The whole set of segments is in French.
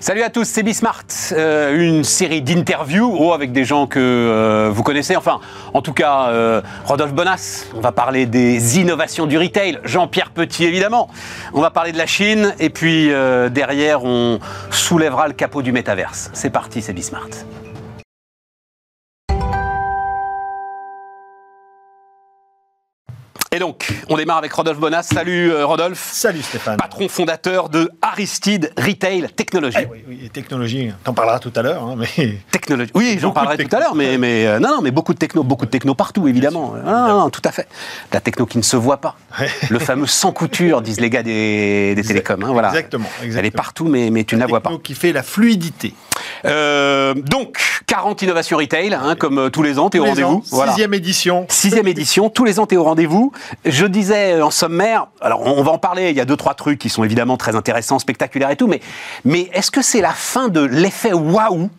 Salut à tous, c'est Bismart, euh, une série d'interviews oh, avec des gens que euh, vous connaissez. Enfin, en tout cas, euh, Rodolphe Bonas. On va parler des innovations du retail. Jean-Pierre Petit, évidemment. On va parler de la Chine. Et puis derrière, on soulèvera le capot du métaverse. C'est parti, c'est Bismart. Et donc, on démarre avec Rodolphe Bonas. Salut euh, Rodolphe. Salut Stéphane. Patron fondateur de Aristide Retail Technology. Eh oui, oui, technologie, t'en parleras tout à l'heure. Hein, mais... Technologie. Oui, j'en parlerai tout à l'heure, mais, mais euh, non, non, mais beaucoup de techno, beaucoup de techno partout, évidemment. non, non, tout à fait. La techno qui ne se voit pas. Le fameux sans couture, disent les gars des, des télécoms. Hein, voilà. Exactement, Elle est partout, mais, mais tu ne la vois pas. qui fait la fluidité. Euh, donc, 40 innovations retail, hein, comme tous les ans, tu es au rendez-vous. Sixième édition. Sixième édition, tous les ans, tu es au rendez-vous. Je disais en sommaire, alors on va en parler, il y a deux, trois trucs qui sont évidemment très intéressants, spectaculaires et tout, mais, mais est-ce que c'est la fin de l'effet waouh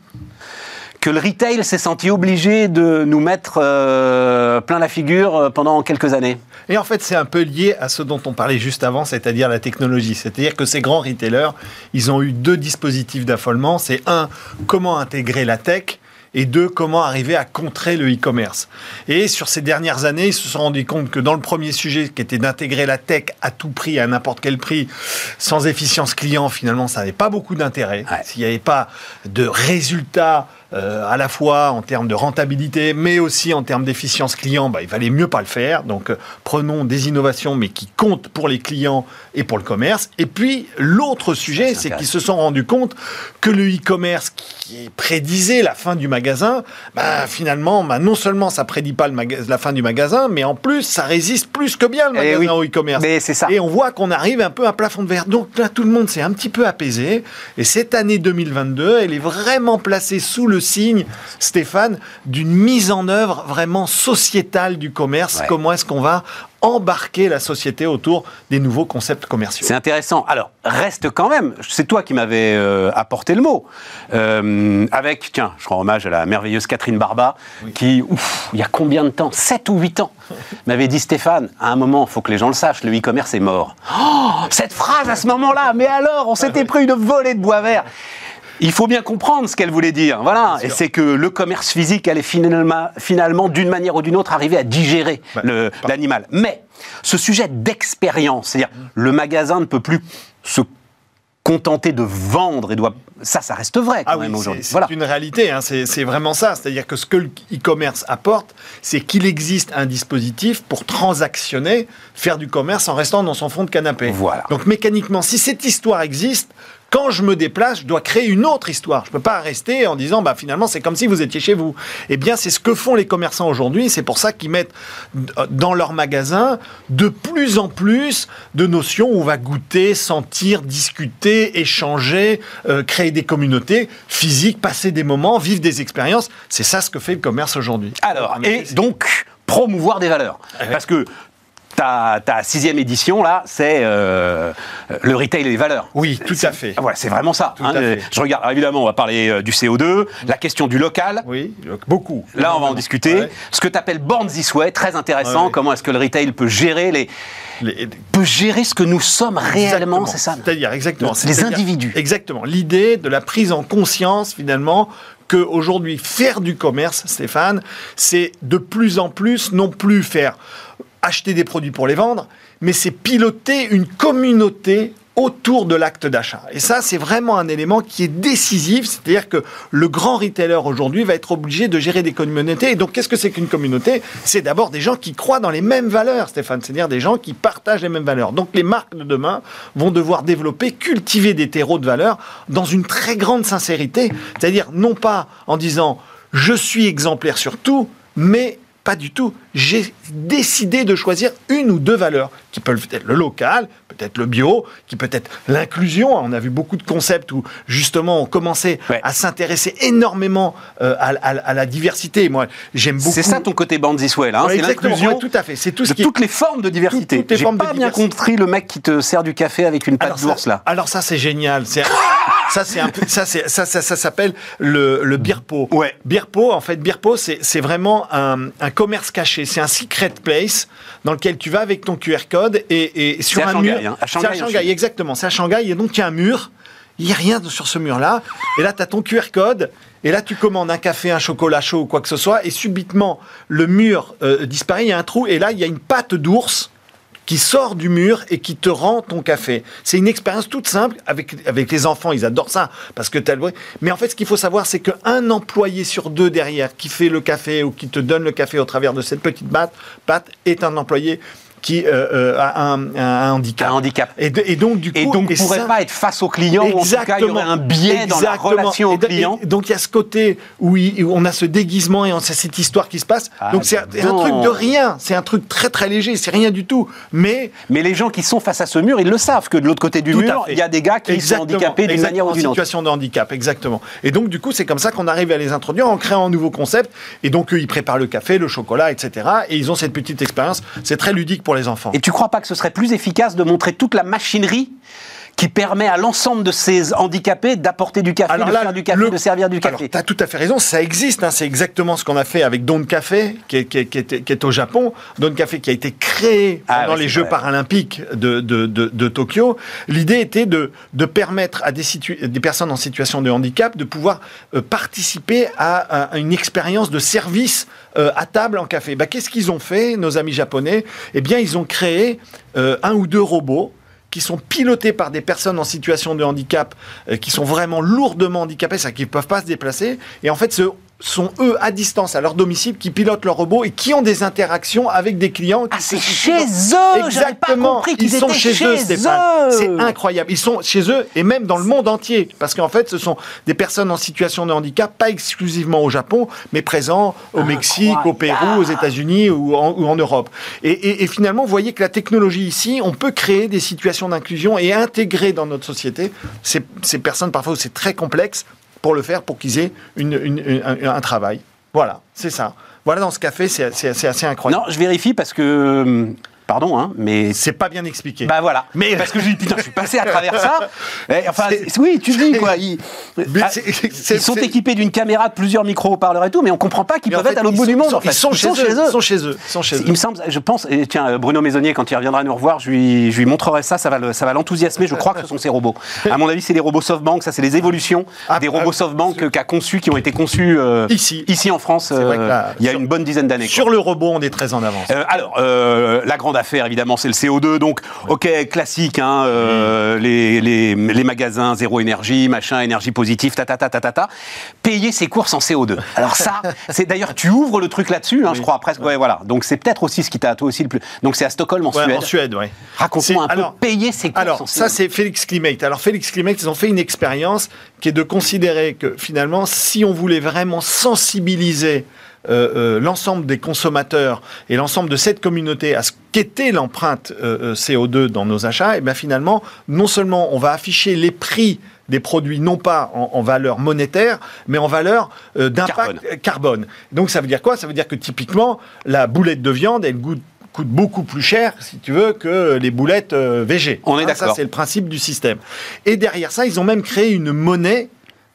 que le retail s'est senti obligé de nous mettre euh, plein la figure euh, pendant quelques années? Et en fait, c'est un peu lié à ce dont on parlait juste avant, c'est-à-dire la technologie. C'est-à-dire que ces grands retailers, ils ont eu deux dispositifs d'affolement. C'est un, comment intégrer la tech et deux, comment arriver à contrer le e-commerce. Et sur ces dernières années, ils se sont rendus compte que dans le premier sujet, qui était d'intégrer la tech à tout prix, à n'importe quel prix, sans efficience client, finalement, ça n'avait pas beaucoup d'intérêt. S'il n'y avait pas de résultats euh, à la fois en termes de rentabilité, mais aussi en termes d'efficience client, bah, il valait mieux pas le faire. Donc, euh, prenons des innovations, mais qui comptent pour les clients et pour le commerce. Et puis, l'autre sujet, c'est qu'ils se sont rendus compte que le e-commerce, qui prédisait la fin du magasin, bah, finalement, bah, non seulement ça prédit pas le la fin du magasin, mais en plus, ça résiste plus que bien le eh magasin au e-commerce. Et on voit qu'on arrive un peu à plafond de verre. Donc là, tout le monde s'est un petit peu apaisé. Et cette année 2022, elle est vraiment placée sous le signe, Stéphane, d'une mise en œuvre vraiment sociétale du commerce. Comment est-ce qu'on va embarquer la société autour des nouveaux concepts commerciaux? C'est intéressant. Alors, reste quand même, c'est toi qui m'avais euh, apporté le mot, euh, avec, tiens, je rends hommage à la merveilleuse Catherine Barba, qui, ouf, il y a combien de temps 7 ou 8 ans, m'avait dit Stéphane, à un moment, il faut que les gens le sachent, le e-commerce est mort. Oh, cette phrase à ce moment-là, mais alors, on s'était pris une volée de bois vert. Il faut bien comprendre ce qu'elle voulait dire. Voilà. Et c'est que le commerce physique allait finalement, finalement d'une manière ou d'une autre, arriver à digérer l'animal. Mais ce sujet d'expérience, c'est-à-dire le magasin ne peut plus se contenter de vendre et doit ça ça reste vrai quand ah même aujourd'hui c'est une réalité hein. c'est vraiment ça c'est-à-dire que ce que le e-commerce apporte c'est qu'il existe un dispositif pour transactionner faire du commerce en restant dans son fond de canapé voilà donc mécaniquement si cette histoire existe quand je me déplace, je dois créer une autre histoire. Je ne peux pas rester en disant, bah, finalement, c'est comme si vous étiez chez vous. Eh bien, c'est ce que font les commerçants aujourd'hui. C'est pour ça qu'ils mettent dans leur magasin de plus en plus de notions où on va goûter, sentir, discuter, échanger, euh, créer des communautés physiques, passer des moments, vivre des expériences. C'est ça ce que fait le commerce aujourd'hui. Alors, et donc, promouvoir des valeurs. Parce que ta, sixième édition, là, c'est euh, le retail et les valeurs. Oui, tout à fait. Voilà, c'est vraiment ça. Hein. Je regarde, évidemment, on va parler euh, du CO2, la question du local. Oui, beaucoup. Là, on va en discuter. Ce que tu appelles Born This Way, très intéressant. Comment est-ce que le retail peut gérer les, peut gérer ce que nous sommes réellement, c'est ça C'est-à-dire, exactement. Les individus. Exactement. L'idée de la prise en conscience, finalement, qu'aujourd'hui, faire du commerce, Stéphane, c'est de plus en plus non plus faire acheter des produits pour les vendre, mais c'est piloter une communauté autour de l'acte d'achat. Et ça, c'est vraiment un élément qui est décisif, c'est-à-dire que le grand retailer aujourd'hui va être obligé de gérer des communautés. Et donc, qu'est-ce que c'est qu'une communauté? C'est d'abord des gens qui croient dans les mêmes valeurs, Stéphane, c'est-à-dire des gens qui partagent les mêmes valeurs. Donc, les marques de demain vont devoir développer, cultiver des terreaux de valeurs dans une très grande sincérité, c'est-à-dire non pas en disant je suis exemplaire sur tout, mais pas du tout. J'ai décidé de choisir une ou deux valeurs qui peuvent être le local, peut-être le bio, qui peut être l'inclusion. On a vu beaucoup de concepts où justement on commençait à s'intéresser énormément euh, à, la diversité. Moi, j'aime beaucoup. C'est ça ton côté Bandiswell, hein, c'est l'inclusion. tout à fait. C'est tout ce de toutes les formes de diversité. J'ai pas bien compris le mec qui te sert du café avec une patte d'ours là. Alors ça c'est génial. ça c'est un ça c'est ça ça, s'appelle le le birpo. Ouais. Birpo en fait birpo c'est vraiment un, un commerce caché. C'est un secret place dans lequel tu vas avec ton QR code et, sur un mur. Hein. C'est à Shanghai, exactement. C'est à Shanghai et donc il y a un mur il n'y a rien sur ce mur-là. Et là, tu as ton QR code. Et là, tu commandes un café, un chocolat chaud ou quoi que ce soit. Et subitement, le mur euh, disparaît. Il y a un trou. Et là, il y a une patte d'ours qui sort du mur et qui te rend ton café. C'est une expérience toute simple. Avec, avec les enfants, ils adorent ça parce que tu as le. Mais en fait, ce qu'il faut savoir, c'est qu'un employé sur deux derrière qui fait le café ou qui te donne le café au travers de cette petite patte, patte est un employé qui euh, euh, a, un, un handicap. Un handicap. Et, de- et donc, du coup. Et donc, ne pourrait ça- pas être face au client, ou en tout cas, il y aurait un biais dans la Exactement. relation au client. donc il y a ce côté où, il- où on a ce déguisement et on a cette histoire qui se passe. Ah, donc c'est un, truc de rien, c'est un truc très très léger, c'est rien du tout. Mais Mais les gens qui sont face à ce mur, ils le savent que de l'autre côté du Tout mur, il y a des gars qui Exactement, sont handicapés d'une exactement, manière ou d'une autre. situation de handicap, exactement. Et donc, du coup, c'est comme ça qu'on arrive à les introduire en créant un nouveau concept. Et donc, eux, ils préparent le café, le chocolat, etc. Et ils ont cette petite expérience. C'est très ludique pour Et tu crois pas que ce serait plus efficace de montrer toute la machinerie qui permet à l'ensemble de ces handicapés d'apporter du café, de faire du café, le- de servir du Alors, café tu as tout à fait raison, ça existe. hein, c'est exactement ce qu'on a fait avec Don Café, qui est, qui est- qui est- qui est au Japon. Don Café qui a été créé Ah pendant ouais, les Jeux vrai. paralympiques de, de, de- de Tokyo. L'idée était de, permettre à des, personnes en situation de handicap de pouvoir euh, participer à, à une expérience de service euh, à table en café. Bah, Qu'est-ce qu'ils ont fait, nos amis japonais? Eh bien, ils ont créé euh, un ou deux robots qui sont pilotés par des personnes en situation de handicap, euh, qui sont vraiment lourdement handicapées, c'est-à-dire qu'ils ne peuvent pas se déplacer. Et en fait, ce sont eux à distance, à leur domicile, qui pilotent leur robot et qui ont des interactions avec des clients. qui Ah, c'est chez eux J'avais pas Exactement. compris Ils sont chez, eux, Stéphane. C'est incroyable. Ils sont chez eux et même dans le monde entier. Parce qu'en fait, ce sont des personnes en situation de handicap, pas exclusivement au Japon, mais présents au Mexique, au Pérou, aux États-Unis ou en, ou en Europe. Et, et- et finalement, vous voyez que la technologie ici, on peut créer des situations d'inclusion et intégrer dans notre société ces, ces personnes parfois où c'est très complexe pour le faire, pour qu'ils aient un, travail. Voilà, c'est ça. Voilà, dans ce café, c'est assez incroyable. Non, je vérifie parce que. Pardon, hein, mais. C'est pas bien expliqué. Bah voilà. Mais- parce que j'ai dit, putain, je suis passé à travers ça. Eh, enfin, oui, tu dis quoi. Ils, ah, ils sont équipés d'une caméra, de plusieurs micro-haut-parleurs et tout, mais on comprend pas qu'ils peuvent fait, être à l'autre bout du monde. ils en fait. sont chez eux. Ils sont chez eux. Ils sont chez eux. Il me semble, je pense, et tiens, Bruno Maisonnier, quand il reviendra nous revoir, je lui, je lui montrerai ça, ça va le- l'enthousiasmer. Je crois que ce sont ces robots. À mon avis, c'est les robots SoftBank, ça, c'est les évolutions Ah, des ah, robots SoftBank euh, qu'a conçus, qui ont été conçus euh, Ici. ici en France euh, là, il y a sur- une bonne dizaine d'années. Sur le robot, on est très en avance. Euh, alors, la grande affaire, évidemment, c'est le CO2. Donc, ok, classique, hein, euh, les, les, les magasins zéro énergie, machin, énergie positive, ta ta ta ta ta ta. Payer ses courses en CO2. Alors ça, c'est d'ailleurs, tu ouvres le truc là-dessus, hein, je crois presque. Ouais, voilà. Donc c'est peut-être aussi ce qui t'a toi aussi le plus. Donc c'est à Stockholm en Ouais, Suède. En Suède, oui. Raconte-moi un peu. payer ses courses en Alors, CO2. ça, c'est Félix Klimate. Alors, Félix Klimate, ils ont fait une expérience qui est de considérer que finalement, si on voulait vraiment sensibiliser l'ensemble des consommateurs et l'ensemble de cette communauté à ce qu'était l'empreinte euh, euh, CO2 dans nos achats, et bien finalement, non seulement on va afficher les prix des produits non pas en, en valeur monétaire, mais en valeur euh, d'impact Carbone. euh, carbone. Donc ça veut dire quoi? Ça veut dire que typiquement, la boulette de viande, elle goûte coûte beaucoup plus cher, si tu veux, que les boulettes euh, VG. On est Hein, d'accord. Ça, c'est le principe du système. Et derrière ça, ils ont même créé une monnaie.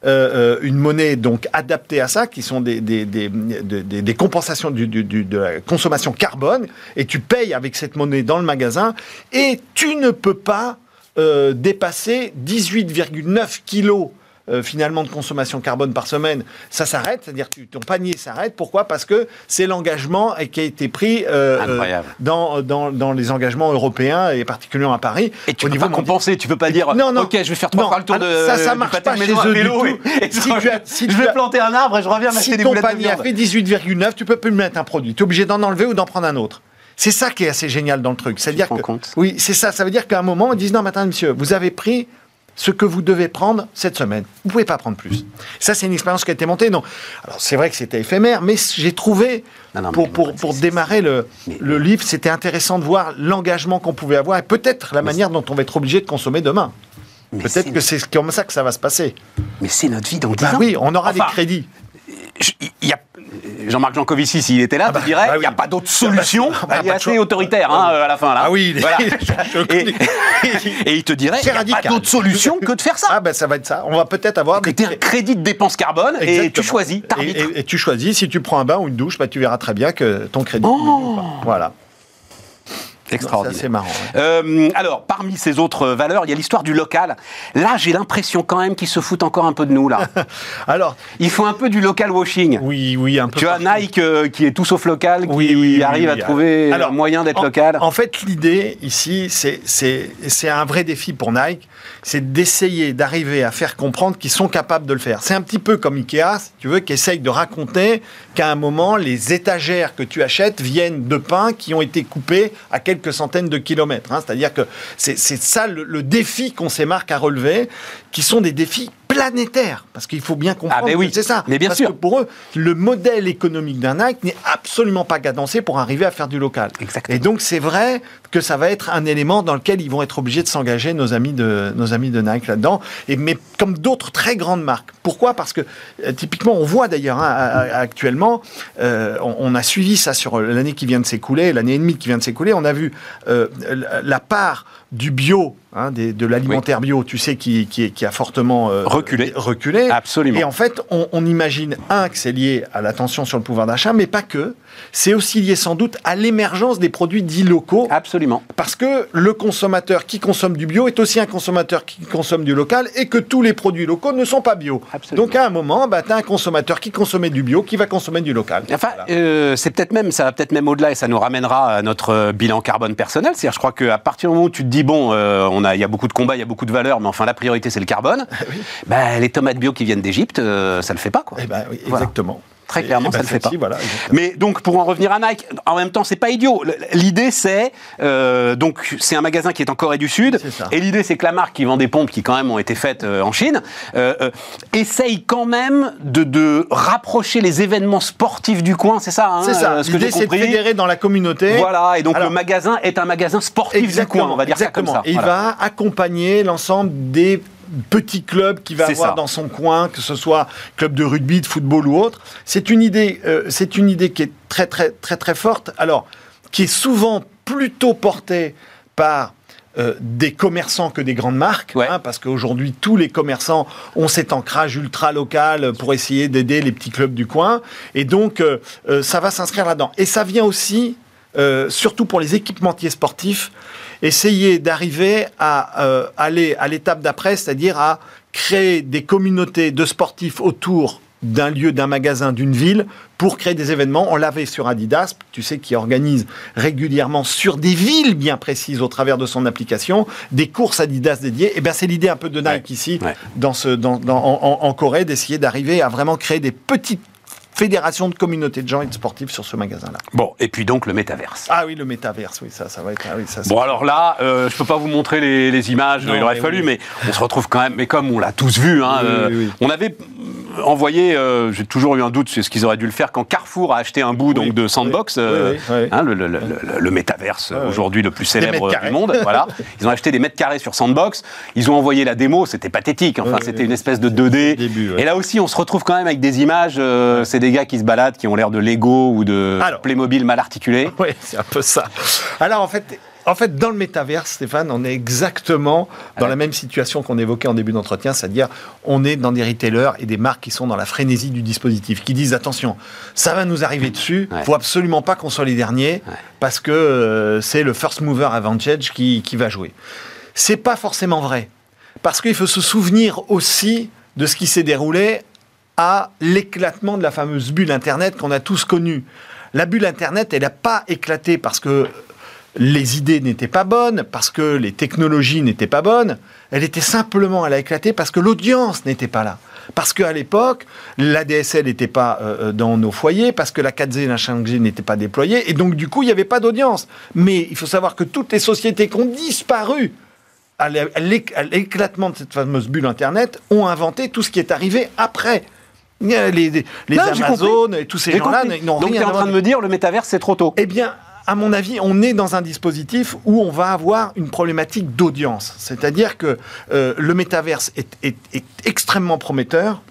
Euh, euh, une monnaie donc adaptée à ça, qui sont des, des, des, des- compensations de la consommation carbone, et tu payes avec cette monnaie dans le magasin, et tu ne peux pas euh, dépasser 18,9 kilos euh, finalement de consommation carbone par semaine, ça s'arrête, c'est-à-dire que ton panier s'arrête. Pourquoi? Parce que c'est l'engagement qui a été pris euh, euh, dans, dans, dans les engagements européens et particulièrement à Paris. Et tu Au peux niveau pas mondial. compenser, tu peux pas dire Non, non. ok je vais faire trois Non, fois le tour de alors, ça, ça marche pas de chez eux du tout. et- et Si je- tu as- si je tu vais planter un arbre et je reviens Si m'acheter des ton boulettes de panier a fait 18,9, tu peux plus me mettre un produit. Tu es obligé d'en enlever ou d'en prendre un autre. C'est ça qui est assez génial dans le truc. C'est-à-dire que, compte? oui, c'est ça. Ça veut dire qu'à un moment, ils disent non, maintenant, monsieur, vous avez pris ce que vous devez prendre cette semaine. Vous pouvez pas prendre plus. Ça, c'est une expérience qui a été montée. Non. Alors, c'est vrai que c'était éphémère, mais j'ai trouvé, Non, non, pour, mais pour, démarrer le, mais- le livre, c'était intéressant de voir l'engagement qu'on pouvait avoir et peut-être la manière dont on va être obligé de consommer demain. Peut-être que c'est comme ça que ça va se passer. Mais c'est notre vie dans 10 Bah ans. oui, on aura Enfin, des crédits. Je- il y a Jean-Marc Jancovici, s'il était là, bah, te dirait bah il n'y a pas d'autre solution. Ah bah, il est de assez autoritaire hein, à la fin. Là. Ah oui, il est- Voilà. je le et, et il te dirait il n'y a pas d'autre solution que de faire ça. Ah ben ça va être ça. On va peut-être avoir des tu un crédit de dépense carbone et tu choisis, Et, et- et tu choisis, si tu prends un bain ou une douche, bah, tu verras très bien que ton crédit. Oh. Voilà. Extraordinaire. C'est marrant. Euh, alors, parmi ces autres valeurs, il y a l'histoire du local. Là, j'ai l'impression quand même qu'ils se foutent encore un peu de nous, là. alors, ils font un peu du local washing. Oui, oui, un peu. Tu as Nike euh, qui est tout sauf local, qui arrive à trouver un moyen d'être local. En fait, l'idée ici, c'est un vrai défi pour Nike, c'est d'essayer d'arriver à faire comprendre qu'ils sont capables de le faire. C'est un petit peu comme Ikea, si tu veux, qui essaye de raconter qu'à un moment, les étagères que tu achètes viennent de pain qui ont été coupés à quelques centaines de kilomètres. Hein. C'est-à-dire que c'est ça le, le défi qu'on s'est marqué à relever, qui sont des défis planétaire, parce qu'il faut bien ah, comprendre oui. c'est ça. Mais bien parce sûr. que pour eux, le modèle économique d'un Nike n'est absolument pas cadencé pour arriver à faire du local. Exactement. Et donc c'est vrai que ça va être un élément dans lequel ils vont être obligés de s'engager, nos amis de, nos amis de Nike là-dedans. Et, mais comme d'autres très grandes marques. Pourquoi? Parce que euh, typiquement, on voit d'ailleurs hein, actuellement, euh, on, a suivi ça sur l'année qui vient de s'écouler, l'année et demie qui vient de s'écouler, on a vu euh, la part du bio, hein, de l'alimentaire bio, tu sais, qui, qui, a fortement euh, reculé. reculé. Absolument. Et en fait, on, imagine, un, que c'est lié à la tension sur le pouvoir d'achat, mais pas que. C'est aussi lié sans doute à l'émergence des produits dits locaux. Absolument. Parce que le consommateur qui consomme du bio est aussi un consommateur qui consomme du local et que tous les produits locaux ne sont pas bio. Absolument. Donc à un moment, bah, tu as un consommateur qui consommait du bio qui va consommer du local. Enfin, euh, c'est peut-être même, ça va peut-être même au-delà et ça nous ramènera à notre euh, bilan carbone personnel. C'est-à-dire, je crois qu'à partir du moment où tu te dis, bon, euh, on a, il y a beaucoup de combats, il y a beaucoup de valeurs, mais enfin la priorité c'est le carbone. bah, les tomates bio qui viennent d'Égypte, euh, ça le fait pas quoi. Eh ben, exactement. Très clairement, ça ne le fait pas. Voilà, Mais donc, pour en revenir à Nike, en même temps, c'est pas idiot. L'idée, c'est euh, donc c'est un magasin qui est en Corée du Sud, et l'idée, c'est que la marque qui vend des pompes qui quand même ont été faites euh, en Chine euh, essaye quand même de, de, rapprocher les événements sportifs du coin. C'est ça. Hein, c'est ça. L'idée, c'est de fédérer dans la communauté. Voilà. Et donc le magasin est un magasin sportif du coin. On va dire ça comme ça. Et il va accompagner l'ensemble des petit club qui va avoir dans son coin, que ce soit club de rugby, de football ou autre. C'est une idée, euh, c'est une idée qui est très très très très forte. Alors, qui est souvent plutôt portée par euh, des commerçants que des grandes marques, hein, parce qu'aujourd'hui tous les commerçants ont cet ancrage ultra local pour essayer d'aider les petits clubs du coin, et donc euh, ça va s'inscrire là-dedans. Et ça vient aussi, surtout pour les équipementiers sportifs, essayer d'arriver à euh, aller à l'étape d'après, c'est-à-dire à créer des communautés de sportifs autour d'un lieu, d'un magasin, d'une ville, pour créer des événements. On l'avait sur Adidas, tu sais, qui organise régulièrement sur des villes bien précises au travers de son application, des courses Adidas dédiées. Et eh bien c'est l'idée un peu de Nike ici, dans ce, dans, en Corée, d'essayer d'arriver à vraiment créer des petites fédération de communautés de gens et de sportifs sur ce magasin-là. Bon, et puis donc le métaverse. Ah oui, le métaverse, oui, ça, ça va être. Ah oui, ça, bon, alors là, euh, je peux pas vous montrer les, images, il aurait fallu, mais on se retrouve quand même. Mais comme on l'a tous vu, hein, euh, on avait envoyé, euh, j'ai toujours eu un doute sur ce qu'ils auraient dû le faire quand Carrefour a acheté un bout donc de Sandbox, euh, hein, le, le, le, métaverse aujourd'hui le plus célèbre du monde. voilà, ils ont acheté des mètres carrés sur Sandbox. Ils ont envoyé la démo, c'était pathétique. Enfin, c'était une espèce de 2D. et là aussi, on se retrouve quand même avec des images. c'est des gars qui se baladent, qui ont l'air de Lego ou de Playmobil mal articulés. Oui, c'est un peu ça. Alors en fait, en fait, dans le métaverse, Stéphane, on est exactement dans la même situation qu'on évoquait en début d'entretien, c'est-à-dire on est dans des retailers et des marques qui sont dans la frénésie du dispositif, qui disent attention, ça va nous arriver dessus, il faut absolument pas qu'on soit les derniers, parce que euh, c'est le first mover advantage qui, qui va jouer. C'est pas forcément vrai, parce qu'il faut se souvenir aussi de ce qui s'est déroulé à l'éclatement de la fameuse bulle Internet qu'on a tous connue. La bulle Internet, elle n'a pas éclaté parce que les idées n'étaient pas bonnes, parce que les technologies n'étaient pas bonnes. Elle était simplement, elle a éclaté parce que l'audience n'était pas là. Parce qu'à l'époque, l'ADSL n'était pas euh, dans nos foyers, parce que la 4G et la 5G n'étaient pas déployées, et donc du coup, il n'y avait pas d'audience. Mais il faut savoir que toutes les sociétés qui ont disparu à l'éclatement de cette fameuse bulle Internet ont inventé tout ce qui est arrivé après. Les, les, Amazones et tous ces gens-là n'ont rien. Donc tu es en train de me dire le métaverse c'est trop tôt. Eh bien, à mon avis, on est dans un dispositif où on va avoir une problématique d'audience. C'est-à-dire que euh, le métaverse est, extrêmement prometteur.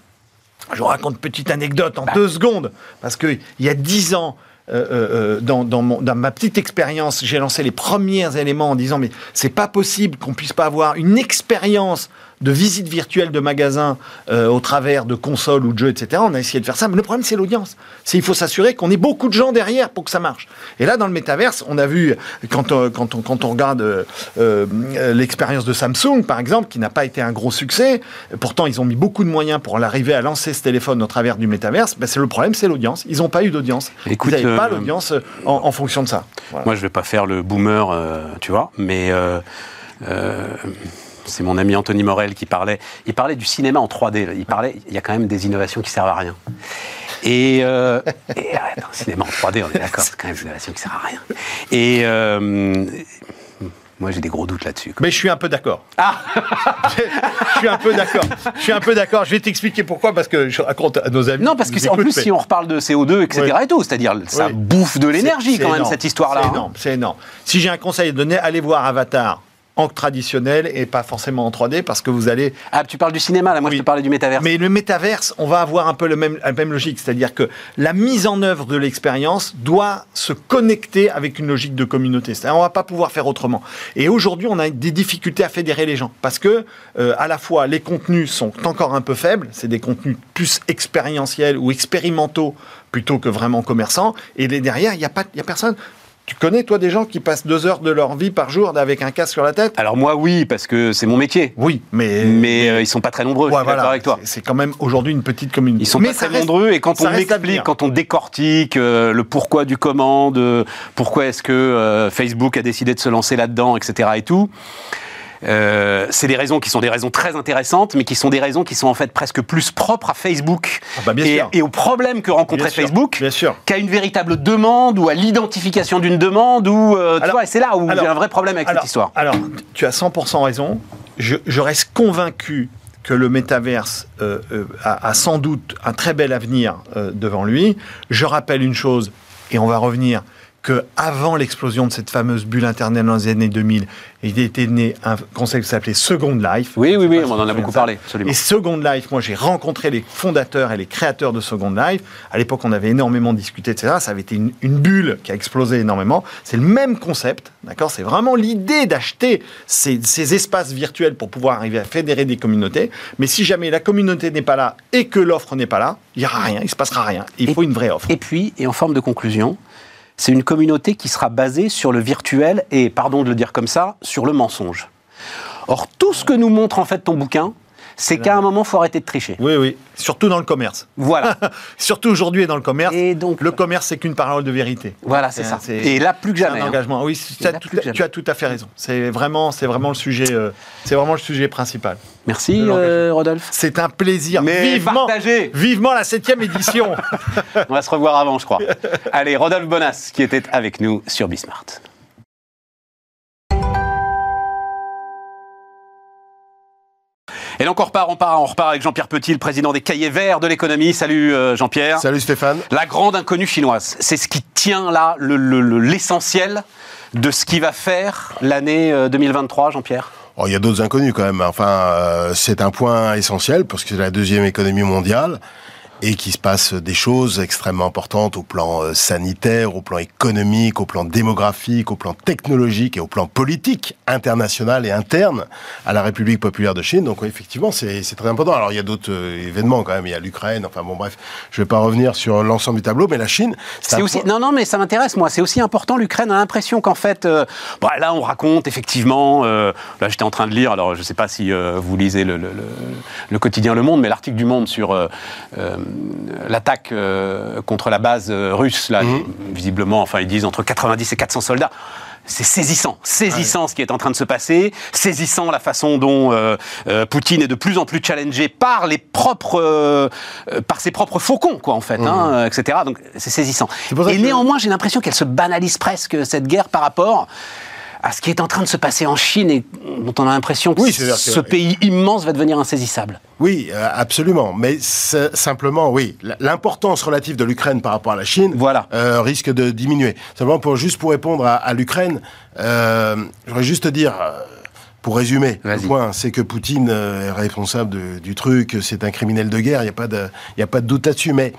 Je vous raconte une petite anecdote en bah. deux secondes, parce qu'il y a dix ans, euh, euh, dans, dans, ma petite expérience, j'ai lancé les premiers éléments en disant mais c'est pas possible qu'on puisse pas avoir une expérience de visites virtuelles de magasins euh, au travers de consoles ou de jeux, etc. On a essayé de faire ça, mais le problème c'est l'audience. C'est il faut s'assurer qu'on ait beaucoup de gens derrière pour que ça marche. Et là, dans le métaverse, on a vu quand on, quand on, quand on regarde euh, euh, l'expérience de Samsung, par exemple, qui n'a pas été un gros succès. Pourtant, ils ont mis beaucoup de moyens pour l'arriver à lancer ce téléphone au travers du métaverse. Ben, c'est le problème, c'est l'audience. Ils n'ont pas eu d'audience. Écoute, ils n'avaient pas euh, l'audience en, en fonction de ça. Voilà. Moi, je vais pas faire le boomer, euh, tu vois, mais euh, euh, c'est mon ami Anthony Morel qui parlait. Il parlait du cinéma en 3D. Il parlait, il y a quand même des innovations qui servent à rien. Et, euh, et, attends, cinéma en 3D, on est d'accord, c'est quand même des innovations qui servent à rien. Et euh, moi, j'ai des gros doutes là-dessus. Mais je suis un peu d'accord. Ah je suis un peu d'accord. Je suis un peu d'accord. Je vais t'expliquer pourquoi, parce que je raconte à nos amis. Non, parce que en plus, mais- si on reparle de CO2, etc. Et tout, c'est-à-dire ça Oui. bouffe de l'énergie quand même cette histoire-là. C'est hein. énorme, c'est énorme. Si j'ai un conseil à donner, allez voir Avatar en traditionnel et pas forcément en 3D parce que vous allez. Ah, tu parles du cinéma, là, moi Oui. je te parlais du métavers. Mais le métaverse, on va avoir un peu le même, la même logique, c'est-à-dire que la mise en œuvre de l'expérience doit se connecter avec une logique de communauté. C'est-à-dire, on va pas pouvoir faire autrement. Et aujourd'hui, on a des difficultés à fédérer les gens parce que euh, à la fois les contenus sont encore un peu faibles, c'est des contenus plus expérientiels ou expérimentaux plutôt que vraiment commerçants. Et les derrière, il y a pas, il y a personne. Tu connais toi des gens qui passent deux heures de leur vie par jour avec un casque sur la tête? Alors moi, oui, parce que c'est mon métier. Oui, mais Mais euh, ils sont pas très nombreux, je Ouais, suis voilà. avec toi. C'est quand même aujourd'hui une petite communauté. Ils sont Mais pas très reste- nombreux et quand on reste à explique, venir. quand on décortique euh, le pourquoi du comment, de pourquoi est-ce que euh, Facebook a décidé de se lancer là-dedans, etc. et tout, euh, c'est des raisons qui sont des raisons très intéressantes, mais qui sont des raisons qui sont en fait presque plus propres à Facebook Ah bah, et, aux problèmes que rencontrait Bien Facebook qu'à une véritable demande ou à l'identification d'une demande ou euh, tu vois, et c'est là où alors- j'ai un vrai problème avec alors, cette histoire. Alors, tu as 100% raison. Je, je reste convaincu que le métaverse euh, euh, a, a sans doute un très bel avenir euh, devant lui. Je rappelle une chose, et on va revenir, que avant l'explosion de cette fameuse bulle Internet dans les années 2000, il était né un concept qui s'appelait Second Life. Oui, oui, oui, on en a beaucoup parlé, absolument. Et Second Life, moi j'ai rencontré les fondateurs et les créateurs de Second Life. À l'époque, on avait énormément discuté, etc. Ça avait été une, une bulle qui a explosé énormément. C'est le même concept, d'accord? C'est vraiment l'idée d'acheter ces, ces espaces virtuels pour pouvoir arriver à fédérer des communautés. Mais si jamais la communauté n'est pas là et que l'offre n'est pas là, il n'y aura rien, il ne se passera rien. Il Et- faut une vraie offre. Et puis, et en forme de conclusion, c'est une communauté qui sera basée sur le virtuel et, pardon de le dire comme ça, sur le mensonge. Or, tout ce que nous montre en fait ton bouquin, c'est qu'à un moment, il faut arrêter de tricher. Oui, oui. Surtout dans le commerce. Voilà. Surtout aujourd'hui dans le commerce. Et donc- le commerce, c'est qu'une parole de vérité. Voilà, c'est ça. C'est- Et là, plus que jamais. un hein. engagement. Oui, tu as, là, tout, jamais. tu as tout à fait raison. C'est vraiment, c'est vraiment le sujet. euh, c'est vraiment le sujet principal. Merci, euh, Rodolphe. C'est un plaisir. Mais vivement, partagez. vivement la septième édition. On va se revoir avant, je crois. Allez, Rodolphe Bonas, qui était avec nous sur Bismart. Et donc on repart, on repart, on repart avec Jean-Pierre Petit, le président des Cahiers Verts de l'économie. Salut euh, Jean-Pierre. Salut Stéphane. La grande inconnue chinoise, c'est ce qui tient là le- le- le- l'essentiel de ce qui va faire l'année euh, 2023, Jean-Pierre? Oh, il y a d'autres inconnus quand même. Enfin, euh, c'est un point essentiel parce que c'est la deuxième économie mondiale et qu'il se passe des choses extrêmement importantes au plan euh, sanitaire, au plan économique, au plan démographique, au plan technologique et au plan politique international et interne à la République populaire de Chine. Donc effectivement, c'est très important. Alors il y a d'autres euh, événements quand même. Il y a l'Ukraine. Enfin bon, bref, je vais pas revenir sur l'ensemble du tableau, mais la Chine, C'est un aussi point- non non mais ça m'intéresse moi c'est aussi important l'Ukraine a l'impression qu'en fait euh, bon, là on raconte effectivement euh, là j'étais en train de lire alors je sais pas si euh, vous lisez le, le- le- le quotidien Le Monde mais l'article du Monde sur l'attaque euh, contre la base euh, russe là visiblement enfin ils disent entre 90 et 400 soldats. C'est saisissant, saisissant ce qui est en train de se passer, saisissant la façon dont euh, euh, Poutine est de plus en plus challengé par les propres, euh, euh, par ses propres faucons, quoi, en fait, hein, euh, etc. Donc c'est saisissant. Et néanmoins, j'ai l'impression qu'elle se banalise presque cette guerre par rapport à ce qui est en train de se passer en Chine et dont on a l'impression que Oui, ce pays immense va devenir insaisissable. Oui, euh, absolument. Mais simplement, oui, l'importance relative de l'Ukraine par rapport à la Chine Voilà. euh, risque de diminuer. Simplement, pour, juste pour répondre à, à l'Ukraine, euh, je voudrais juste te dire, euh, pour résumer, le point, c'est que Poutine est responsable de- du truc, c'est un criminel de guerre, il n'y a, pas de- y a pas de doute là-dessus. Mais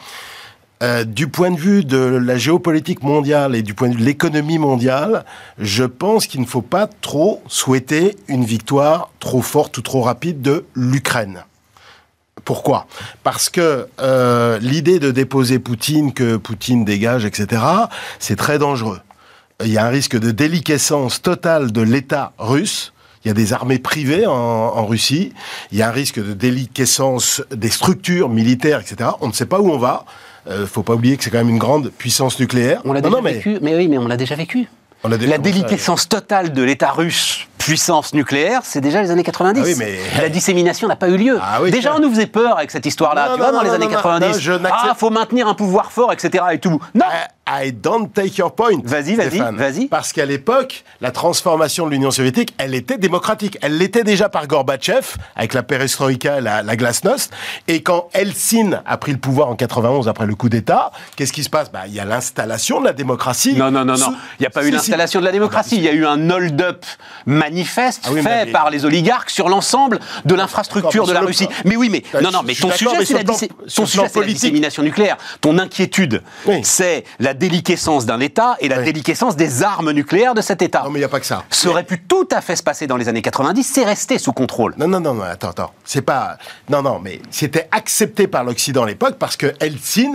Euh, du point de vue de la géopolitique mondiale et du point de vue de l'économie mondiale, je pense qu'il ne faut pas trop souhaiter une victoire trop forte ou trop rapide de l'Ukraine. Pourquoi? Parce que euh, l'idée de déposer Poutine, que Poutine dégage, etc., c'est très dangereux. Il y a un risque de déliquescence totale de l'État russe. Il y a des armées privées en, en, Russie. Il y a un risque de déliquescence des structures militaires, etc. On ne sait pas où on va. Euh, faut pas oublier que c'est quand même une grande puissance nucléaire. On l'a déjà mais... vécu. Mais oui, mais on l'a déjà vécu. La déliquescence totale de l'État russe puissance nucléaire, c'est déjà les années 90. Ah oui, mais... La dissémination n'a pas eu lieu. Ah oui, déjà, on nous faisait peur avec cette histoire-là. Tu vois, dans les années 90. ah, faut maintenir un pouvoir fort, etc. et tout. Non. I don't take your point. Vas-y, vas-y, vas-y. Parce qu'à l'époque, la transformation de l'Union soviétique, elle était démocratique. Elle l'était déjà par Gorbatchev, avec la perestroïka, la, la glasnost. Et quand Helsinki a pris le pouvoir en 91 après le coup d'État, qu'est-ce qui se passe? Bah, Il y a l'installation de la démocratie. Non, non, non, non. Il n'y a pas eu l'installation de la démocratie. Il y a eu un hold-up manifeste ah fait par les oligarques sur l'ensemble de l'infrastructure de la Russie. Mais oui, mais bah, non, non, mais ton sujet, c'est la, la, dissémination nucléaire. Ton inquiétude, c'est la déliquescence d'un État et la déliquescence des armes nucléaires de cet État. Non, mais il n'y a pas que ça. Ça aurait pu tout à fait se passer dans les années 90, c'est resté sous contrôle. Non, non, non, non attends, attends. C'est pas. Non, non, mais c'était accepté par l'Occident à l'époque parce que Helsinki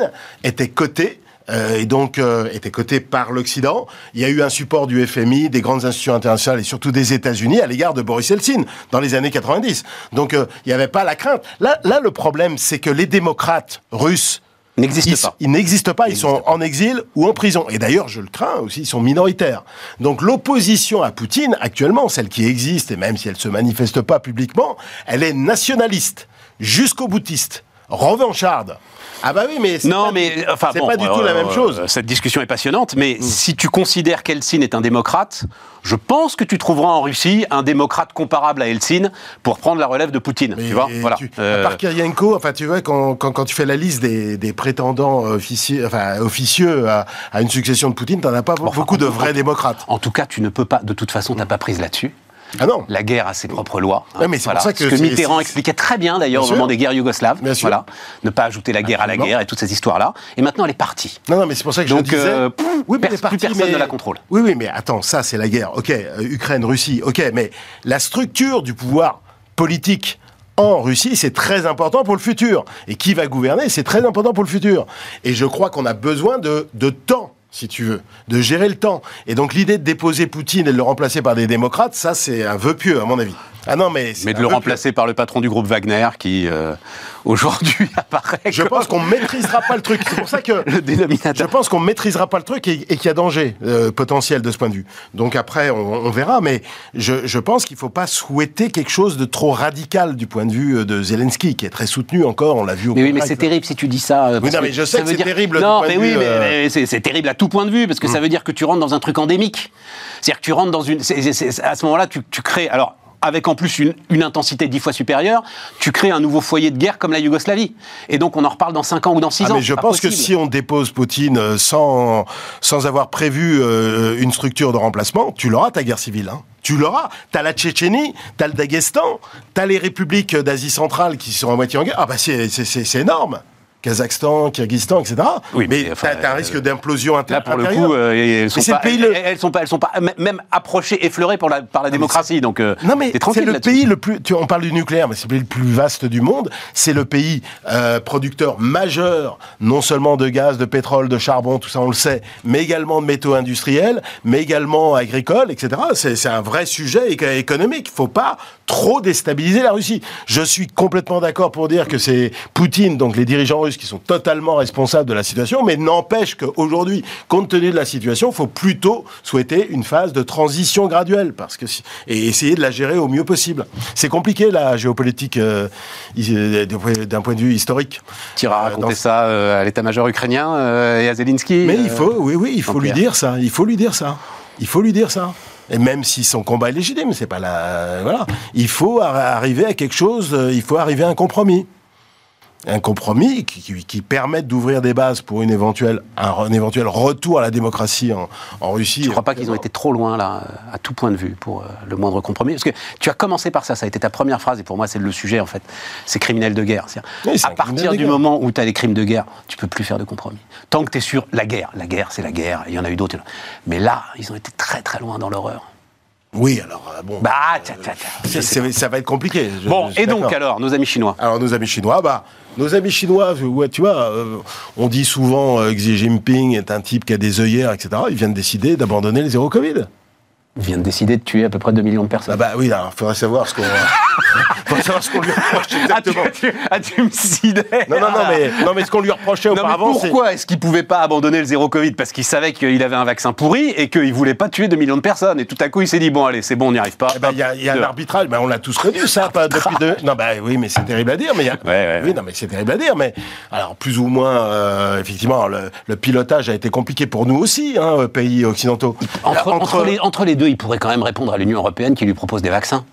était coté euh, et donc euh, était coté par l'Occident. Il y a eu un support du FMI, des grandes institutions internationales et surtout des États-Unis à l'égard de Boris Helsin dans les années 90. Donc euh, il n'y avait pas la crainte. Là, là le problème, c'est que les démocrates russes n'existent pas. Ils n'existent pas, ils, sont en exil ou en prison. Et d'ailleurs, je le crains aussi, ils sont minoritaires. Donc l'opposition à Poutine, actuellement, celle qui existe, et même si elle ne se manifeste pas publiquement, elle est nationaliste, jusqu'au boutiste, revancharde. Ah bah oui, mais c'est non, pas, mais enfin, pas du tout la même chose. Cette discussion est passionnante, mais si tu considères qu'Eltsine est un démocrate, je pense que tu trouveras en Russie un démocrate comparable à Eltsine pour prendre la relève de Poutine. tu vois, voilà. À part Kirienko, enfin, tu vois, quand, quand, quand tu fais la liste des, des prétendants officieux, enfin, officieux à, à, une succession de Poutine, t'en as pas bon, beaucoup de vrais démocrates. En tout cas, tu ne peux pas, de toute façon, t'as pas prise là-dessus. Ah non. La guerre a ses propres lois. Hein, mais c'est voilà. ça que, Ce que Mitterrand expliquait très bien d'ailleurs au moment des guerres yougoslaves. Bien sûr. Voilà. Ne pas ajouter la guerre Absolument. à la guerre et toutes ces histoires-là. Et maintenant, elle est partie. Non, non, mais c'est pour ça que Donc, je disais. Euh, oui, mais pers partie, plus personne mais... ne la contrôle. Oui, oui, mais attends, ça c'est la guerre. Ok, euh, Ukraine, Russie. Ok, mais la structure du pouvoir politique en Russie, c'est très important pour le futur. Et qui va gouverner, c'est très important pour le futur. Et je crois qu'on a besoin de, de temps si tu veux, de gérer le temps. Et donc l'idée de déposer Poutine et de le remplacer par des démocrates, ça c'est un vœu pieux à mon avis. Ah non, mais mais de le remplacer par le patron du groupe Wagner qui euh, aujourd'hui apparaît. Je pense qu'on maîtrisera pas le truc. C'est pour ça que le dénominateur. Je pense qu'on maîtrisera pas le truc et, et qu'il y a danger euh, potentiel de ce point de vue. Donc après, on, on verra. Mais je, je pense qu'il faut pas souhaiter quelque chose de trop radical du point de vue euh, de Zelensky, qui est très soutenu encore. On l'a vu. Au mais oui, mais c'est terrible si tu dis ça. Oui, non, mais je sais que c'est dire... terrible. Non, mais du point oui, de vue, mais, euh... mais c'est terrible à tout point de vue parce que mmh. ça veut dire que tu rentres dans un truc endémique. C'est-à-dire que tu rentres dans une. C est, c est, à ce moment-là, tu, tu crées. Alors avec en plus une, une, intensité dix fois supérieure, tu crées un nouveau foyer de guerre comme la Yougoslavie. Et donc on en reparle dans 5 ans ou dans 6 ah, ans. Mais je pense possible. que si on dépose Poutine sans, sans avoir prévu euh, une structure de remplacement, tu l'auras ta guerre civile. Hein. Tu l'auras. T'as la Tchétchénie, t'as le Daghestan, t'as les républiques d'Asie centrale qui sont à moitié en guerre. Ah bah c'est énorme. Kazakhstan, Kyrgyzstan, etc. Oui, mais, mais enfin, tu as, un risque d'implosion intérieure. Là, pour le coup, euh, elles sont, pas, elles, elles, sont pas, elles sont pas même approchées, effleurées pour la, par la démocratie. Donc, euh, non, mais c'est le pays le plus. Tu, on parle du nucléaire, mais c'est le pays le plus vaste du monde. C'est le pays euh, producteur majeur, non seulement de gaz, de pétrole, de charbon, tout ça, on le sait, mais également de métaux industriels, mais également agricoles, etc. C'est un vrai sujet économique. Il faut pas trop déstabiliser la Russie. Je suis complètement d'accord pour dire que c'est Poutine, donc les dirigeants russes, qui sont totalement responsables de la situation, mais n'empêche qu'aujourd'hui, compte tenu de la situation, il faut plutôt souhaiter une phase de transition graduelle, parce que et essayer de la gérer au mieux possible. C'est compliqué la géopolitique euh, d'un point de vue historique. Tu iras raconter dans... ça euh, à l'état-major ukrainien euh, et à Zelensky. Mais il faut, oui, oui, il faut lui dire ça. Il faut lui dire ça. Il faut lui dire ça. Et même si son combat est légitime, c'est pas la, voilà. Il faut arriver à quelque chose. Il faut arriver à un compromis. Un compromis qui, qui, qui permette d'ouvrir des bases pour une éventuelle, un, un éventuel retour à la démocratie en, en Russie. Je ne crois pas qu'ils ont été trop loin, là, à tout point de vue, pour euh, le moindre compromis? Parce que tu as commencé par ça, ça a été ta première phrase, et pour moi, c'est le sujet, en fait. C'est criminel de guerre. Oui, à partir du moment où tu as des crimes de guerre, tu peux plus faire de compromis. Tant que tu es sur la guerre, la guerre, c'est la guerre, il y en a eu d'autres. Mais là, ils ont été très, très loin dans l'horreur. Oui, alors euh, bon. Bah, tiens, tiens. c'est- c'est- ça va être compliqué. je- Bon, je et donc, alors, nos amis chinois Alors nos amis chinois, bah nos amis chinois, ouais, tu vois, euh, on dit souvent euh, que Xi Jinping est un type qui a des œillères, etc. Ils viennent décider d'abandonner le zéro Covid. Ils viennent décider de tuer à peu près 2 millions de Ah personnes. bah oui, alors faudrait savoir ce qu'on, faudrait savoir ce qu'on lui reproche Ah, exactement. ah, tu me Non, non, non, mais non, mais ce qu'on lui reprochait Non, auparavant, pourquoi est-ce qu'il pouvait pas abandonner le zéro Covid? Parce qu'il savait qu'il avait un vaccin pourri et qu'il voulait pas tuer 2 millions de personnes. Et tout à coup, il s'est dit bon, allez, c'est bon, on n'y arrive pas. Eh ben, il y a, y a un arbitrage, ben, on l'a tous connu, ça, pas depuis deux. Non, bah oui, mais c'est terrible à dire, mais y a. Ouais, ouais, Oui, ouais. non, mais c'est terrible à dire, mais alors plus ou moins, euh, effectivement, le, le pilotage a été compliqué pour nous aussi, hein, pays occidentaux. Entre les, entre les deux, il pourrait quand même répondre à l'Union européenne qui lui propose des vaccins.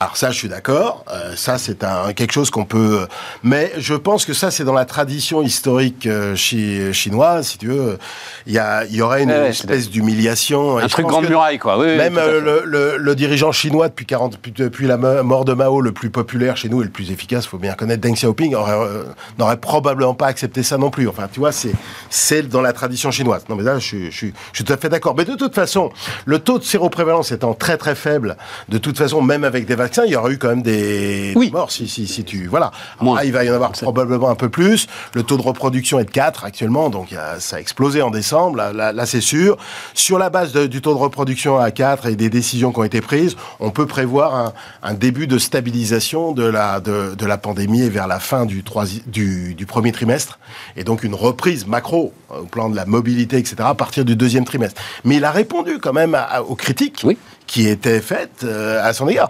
Alors ça, je suis d'accord. Euh, ça, c'est un quelque chose qu'on peut. Mais je pense que ça, c'est dans la tradition historique euh, chi- chinoise, si tu veux. Il y a, il y aurait une Ouais, espèce d'humiliation. Un truc grande muraille, quoi. Oui, Même euh, le, le- le dirigeant chinois depuis 40, depuis- depuis la mo- mort de Mao, le plus populaire chez nous et le plus efficace, faut bien connaître Deng Xiaoping, aurait, euh, n'aurait probablement pas accepté ça non plus. Enfin, tu vois, c'est c'est dans la tradition chinoise. Non, mais là, je, suis- je, suis- je suis tout à fait d'accord. Mais de toute façon, le taux de séroprévalence étant très très faible, de toute façon, même avec des vaccins, il y aurait eu quand même des Oui. morts si, si, si tu voilà. Moins. Il va y en avoir probablement un peu plus. Le taux de reproduction est de 4 actuellement, donc ça a explosé en décembre. Là, là, là, c'est sûr. Sur la base de- du taux de reproduction à 4 et des décisions qui ont été prises, on peut prévoir un, un début de stabilisation de la de, de la pandémie vers la fin du, troisi- du du premier trimestre, et donc une reprise macro euh, au plan de la mobilité, etc. à partir du deuxième trimestre. Mais il a répondu quand même à- à- aux critiques Oui. Qui étaient faites euh, à son égard.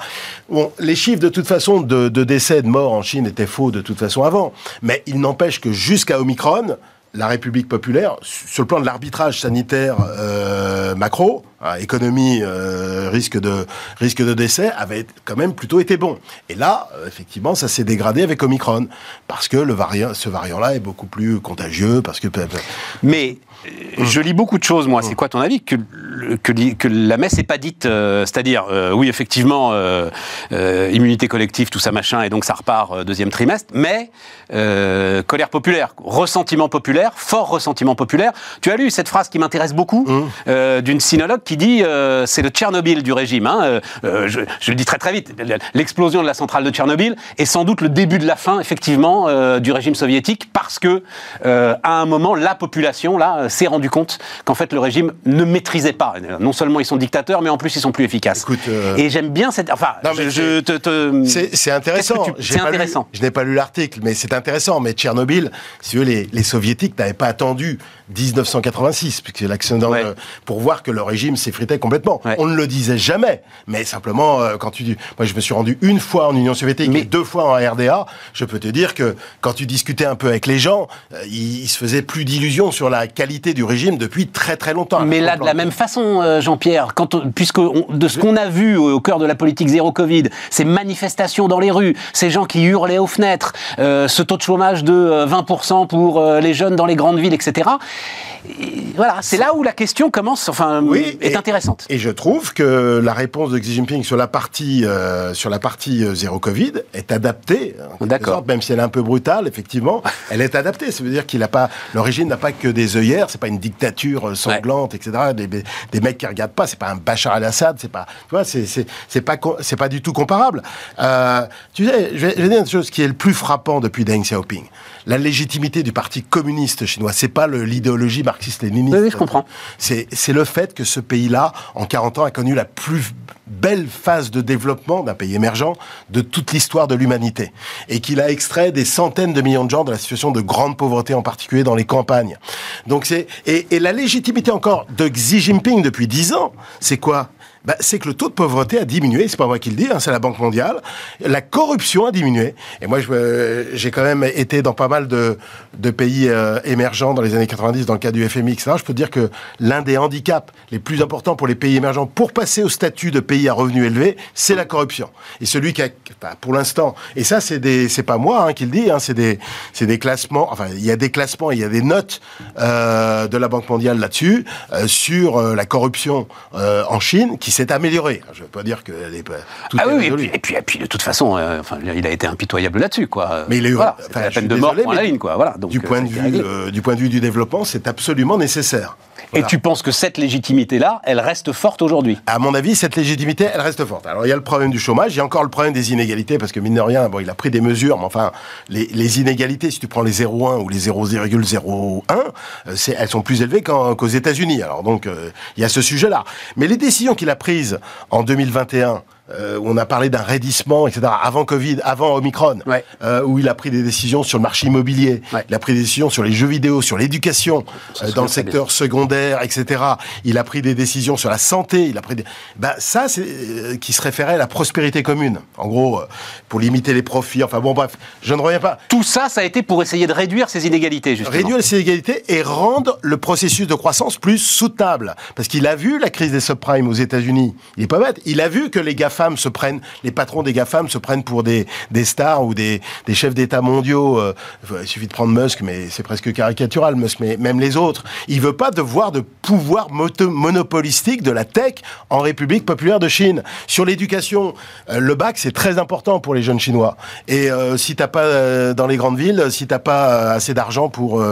Bon, les chiffres de toute façon de, de décès, de morts en Chine étaient faux de toute façon avant, mais il n'empêche que jusqu'à Omicron, la République populaire, su- sur le plan de l'arbitrage sanitaire euh, macro, hein, économie, euh, risque de risque de décès, avait quand même plutôt été bon. Et là, euh, effectivement, ça s'est dégradé avec Omicron parce que le variant, ce variant-là est beaucoup plus contagieux, parce que Mais je lis beaucoup de choses, moi. C'est quoi ton avis que, la messe n'est pas dite, euh, c'est-à-dire, euh, oui, effectivement, euh, immunité collective, tout ça, machin, et donc ça repart deuxième trimestre, mais colère populaire, ressentiment populaire, fort ressentiment populaire. Tu as lu cette phrase qui m'intéresse beaucoup, euh, d'une sinologue qui dit c'est le Tchernobyl du régime. hein, je, je le dis très très vite. L'explosion de la centrale de Tchernobyl est sans doute le début de la fin, effectivement, du régime soviétique, parce que à un moment, la population là s'est rendu compte qu'en fait le régime ne maîtrisait pas. Non seulement ils sont dictateurs, mais en plus ils sont plus efficaces. Écoute, euh, Et j'aime bien cette. Enfin, je, te. te- C'est intéressant. Tu- C'est lu- je n'ai pas lu l'article, mais c'est intéressant. Mais Tchernobyl, si veux, les, les soviétiques n'avaient pas attendu 1986, puisque l'accident Ouais. pour voir que le régime s'effritait complètement. Ouais. On ne le disait jamais, mais simplement euh, quand tu dis, moi je me suis rendu une fois en Union soviétique Mais- et deux fois en RDA, je peux te dire que quand tu discutais un peu avec les gens, euh, ils, ils se faisaient plus d'illusions sur la qualité du régime depuis très très longtemps. Mais là, de la même façon, euh, Jean-Pierre, puisque on- de ce qu'on a vu au, au cœur de la politique zéro Covid, ces manifestations dans les rues, ces gens qui hurlaient aux fenêtres, euh, ce taux de chômage de euh, 20% pour euh, les jeunes dans les grandes villes, etc. Et voilà, c'est là où la question commence, enfin, Oui, est et- intéressante. Et je trouve que la réponse de Xi Jinping sur la partie euh, sur la partie zéro Covid est adaptée. quelque D'accord. Même si elle est un peu brutale, effectivement, elle est adaptée. Ça veut dire qu'il a pas le régime n'a pas que des œillères. C'est pas une dictature euh, sanglante, etc. Des, des, mecs qui regardent pas. C'est pas un Bachar al-Assad. C'est pas tu vois. C'est pas c'est pas du tout comparable. Euh, tu sais, je vais, je vais dire une chose qui est le plus frappant depuis Deng Xiaoping. La légitimité du parti communiste chinois, c'est pas l'idéologie marxiste-léniniste. Oui, je comprends. C'est le fait que ce pays-là, en 40 ans, a connu la plus belle phase de développement d'un pays émergent de toute l'histoire de l'humanité. Et qu'il a extrait des centaines de millions de gens de la situation de grande pauvreté, en particulier dans les campagnes. Donc c'est et, et la légitimité encore de Xi Jinping depuis 10 ans, c'est quoi? Bah, c'est que le taux de pauvreté a diminué, c'est pas moi qui le dis, hein, c'est la Banque mondiale. La corruption a diminué. Et moi, me- j'ai quand même été dans pas mal de, pays euh, émergents dans les années 90, dans le cas du FMI, etc. Je peux dire que l'un des handicaps les plus importants pour les pays émergents pour passer au statut de pays à revenus élevés, c'est la corruption. Et celui qui a, pour l'instant, et ça c'est des, c'est pas moi hein, qui le dis, hein, c'est des, classements. Enfin, il y a des classements, il y a des notes euh, de la Banque mondiale là-dessus euh, sur euh, la corruption euh, en Chine qui s'est améliorée. Je veux pas dire que elle est pas- tout Ah est oui, et puis, et puis, et puis, de toute façon, euh, enfin, il a été impitoyable là-dessus, quoi. Mais il a eu- voilà, enfin, la peine de mort désolé, pour la ligne, quoi. Voilà. Donc, du euh, point de vue, euh, du point de vue du développement, c'est absolument nécessaire. Et tu penses que cette légitimité-là, elle reste forte aujourd'hui? À mon avis, cette légitimité, elle reste forte. Alors, il y a le problème du chômage, il y a encore le problème des inégalités, parce que mine de rien, bon, il a pris des mesures, mais enfin, les, les inégalités, si tu prends les 0,1 ou les 0,01, euh, elles sont plus élevées qu'aux États-Unis. Alors, donc, euh, il y a ce sujet-là. Mais les décisions qu'il a prises en 2021, euh, où on a parlé d'un raidissement, etc., avant Covid, avant Omicron, Ouais. euh, où il a pris des décisions sur le marché immobilier, Ouais. il a pris des décisions sur les jeux vidéo, sur l'éducation, euh, dans le secteur secondaire, etc. Il a pris des décisions sur la santé, il a pris des... Ben, ça, c'est qui se référait à la prospérité commune. En gros, pour limiter les profits. Enfin bon, bref, je ne reviens pas. Tout ça, ça a été pour essayer de réduire ces inégalités, justement. Réduire les inégalités et rendre le processus de croissance plus soutenable. Parce qu'il a vu la crise des subprimes aux États-Unis. Il est pas bête. Il a vu que les GAFAM se prennent, les patrons des GAFAM se prennent pour des, des stars ou des, des chefs d'État mondiaux. Euh, il suffit de prendre Musk, mais c'est presque caricatural, Musk, mais même les autres. Il veut pas devoir de pouvoir monopolistique de la tech en République populaire de Chine. Sur l'éducation, euh, le bac, c'est très important pour les jeunes Chinois. Et euh, si t'as pas euh, dans les grandes villes, si t'as pas assez d'argent pour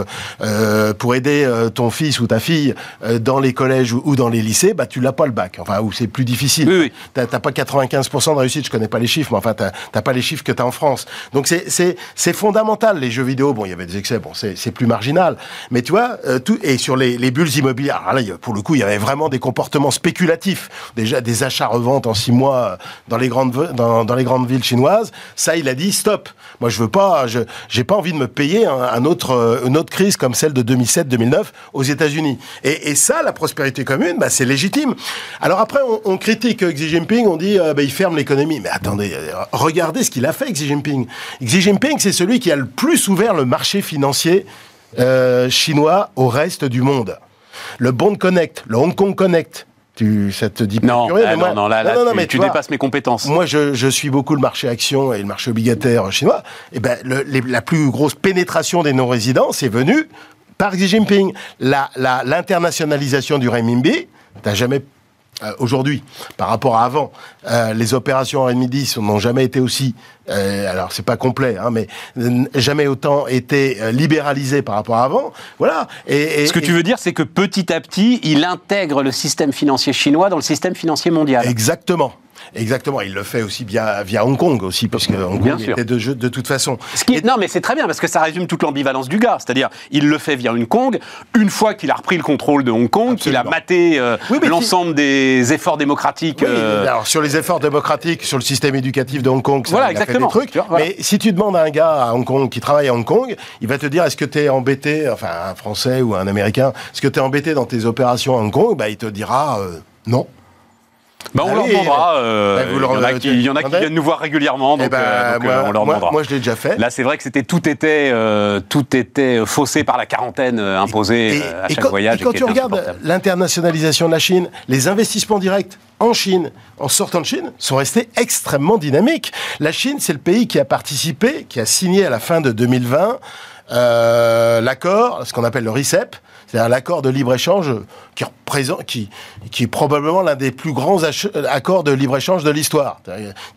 pour aider ton fils ou ta fille dans les collèges ou, ou dans les lycées, bah tu l'as pas le bac. Enfin, ou c'est plus difficile. Oui, oui. T'as pas 95% de réussite. Je connais pas les chiffres, mais enfin t'as pas les chiffres que t'as en France. Donc c'est fondamental les jeux vidéo. Bon, il y avait des excès. Bon, c'est plus marginal. Mais tu vois, euh, tout et sur les les bulles immobilières. Là, pour le coup, il y avait vraiment des comportements spéculatifs. Déjà des achats-reventes en six mois euh, dans les grandes dans, dans les grandes villes chinoises. Ça, il a dit stop. Moi, je veux pas. Je j'ai pas envie de me payer un, autre euh, une autre crise comme celle de 2007-2009 aux États-Unis. Et, ça, la prospérité commune, bah, c'est légitime. Alors après, on critique Xi Jinping, on dit euh, bah, il ferme l'économie. Mais attendez, euh, regardez ce qu'il a fait, Xi Jinping. Xi Jinping, c'est celui qui a le plus ouvert le marché financier euh, chinois au reste du monde. Le Bond Connect, le Hong Kong Connect. Tu, ça te dit Non, curieux, ah moi- non, non, là, là, non, non, tu, mais tu vois, dépasses mes compétences. moi, je, je suis beaucoup le marché action et le marché obligataire chinois. Et ben, le- les- la plus grosse pénétration des non-résidents, c'est venu par Xi Jinping. La- la- L'internationalisation du renminbi, t'as jamais euh, aujourd'hui, par rapport à avant, euh, les opérations en renminbi sont- n'ont jamais été aussi, euh, alors c'est pas complet, hein, mais jamais autant été euh, libéralisées par rapport à avant. Voilà. Et, et- Ce que tu veux dire, c'est que petit à petit, il intègre le système financier chinois dans le système financier mondial. Exactement. Exactement, il le fait aussi via, via Hong Kong aussi, puisque Hong Bien Kong sûr. était de, jeu- de toute façon. Ce qui est- non, mais c'est très bien parce que ça résume toute l'ambivalence du gars. C'est-à-dire, il le fait via Hong Kong. Une fois qu'il a repris le contrôle de Hong Kong, qu'il a maté euh, Oui, l'ensemble des efforts démocratiques. Oui, euh, alors sur les efforts démocratiques, sur le système éducatif de Hong Kong, ça, Voilà, il a fait des trucs. Tu vois, voilà. Mais si tu demandes à un gars à Hong Kong qui travaille à Hong Kong, il va te dire est-ce que tu es embêté, enfin un Français ou un Américain, est-ce que tu es embêté dans tes opérations à Hong Kong? Bah, Il te dira euh, non. Bah, on Ah leur oui, demandera. euh, il y en a qui, il y en a qui demandez viennent nous voir régulièrement, donc, Eh ben, euh, donc, moi, euh, on leur demandera. moi, je l'ai déjà fait. Là, c'est vrai que c'était tout était euh, tout était faussé par la quarantaine euh, imposée Et, euh, à et chaque quand, voyage. et quand tu regardes l'internationalisation de la Chine, les investissements directs en Chine, en sortant de Chine, sont restés extrêmement dynamiques. La Chine, c'est le pays qui a participé, qui a signé à la fin de 2020 euh, l'accord, ce qu'on appelle le RICEP, c'est-à-dire l'accord de libre-échange qui, représente, qui, qui est probablement l'un des plus grands accords de libre-échange de l'histoire,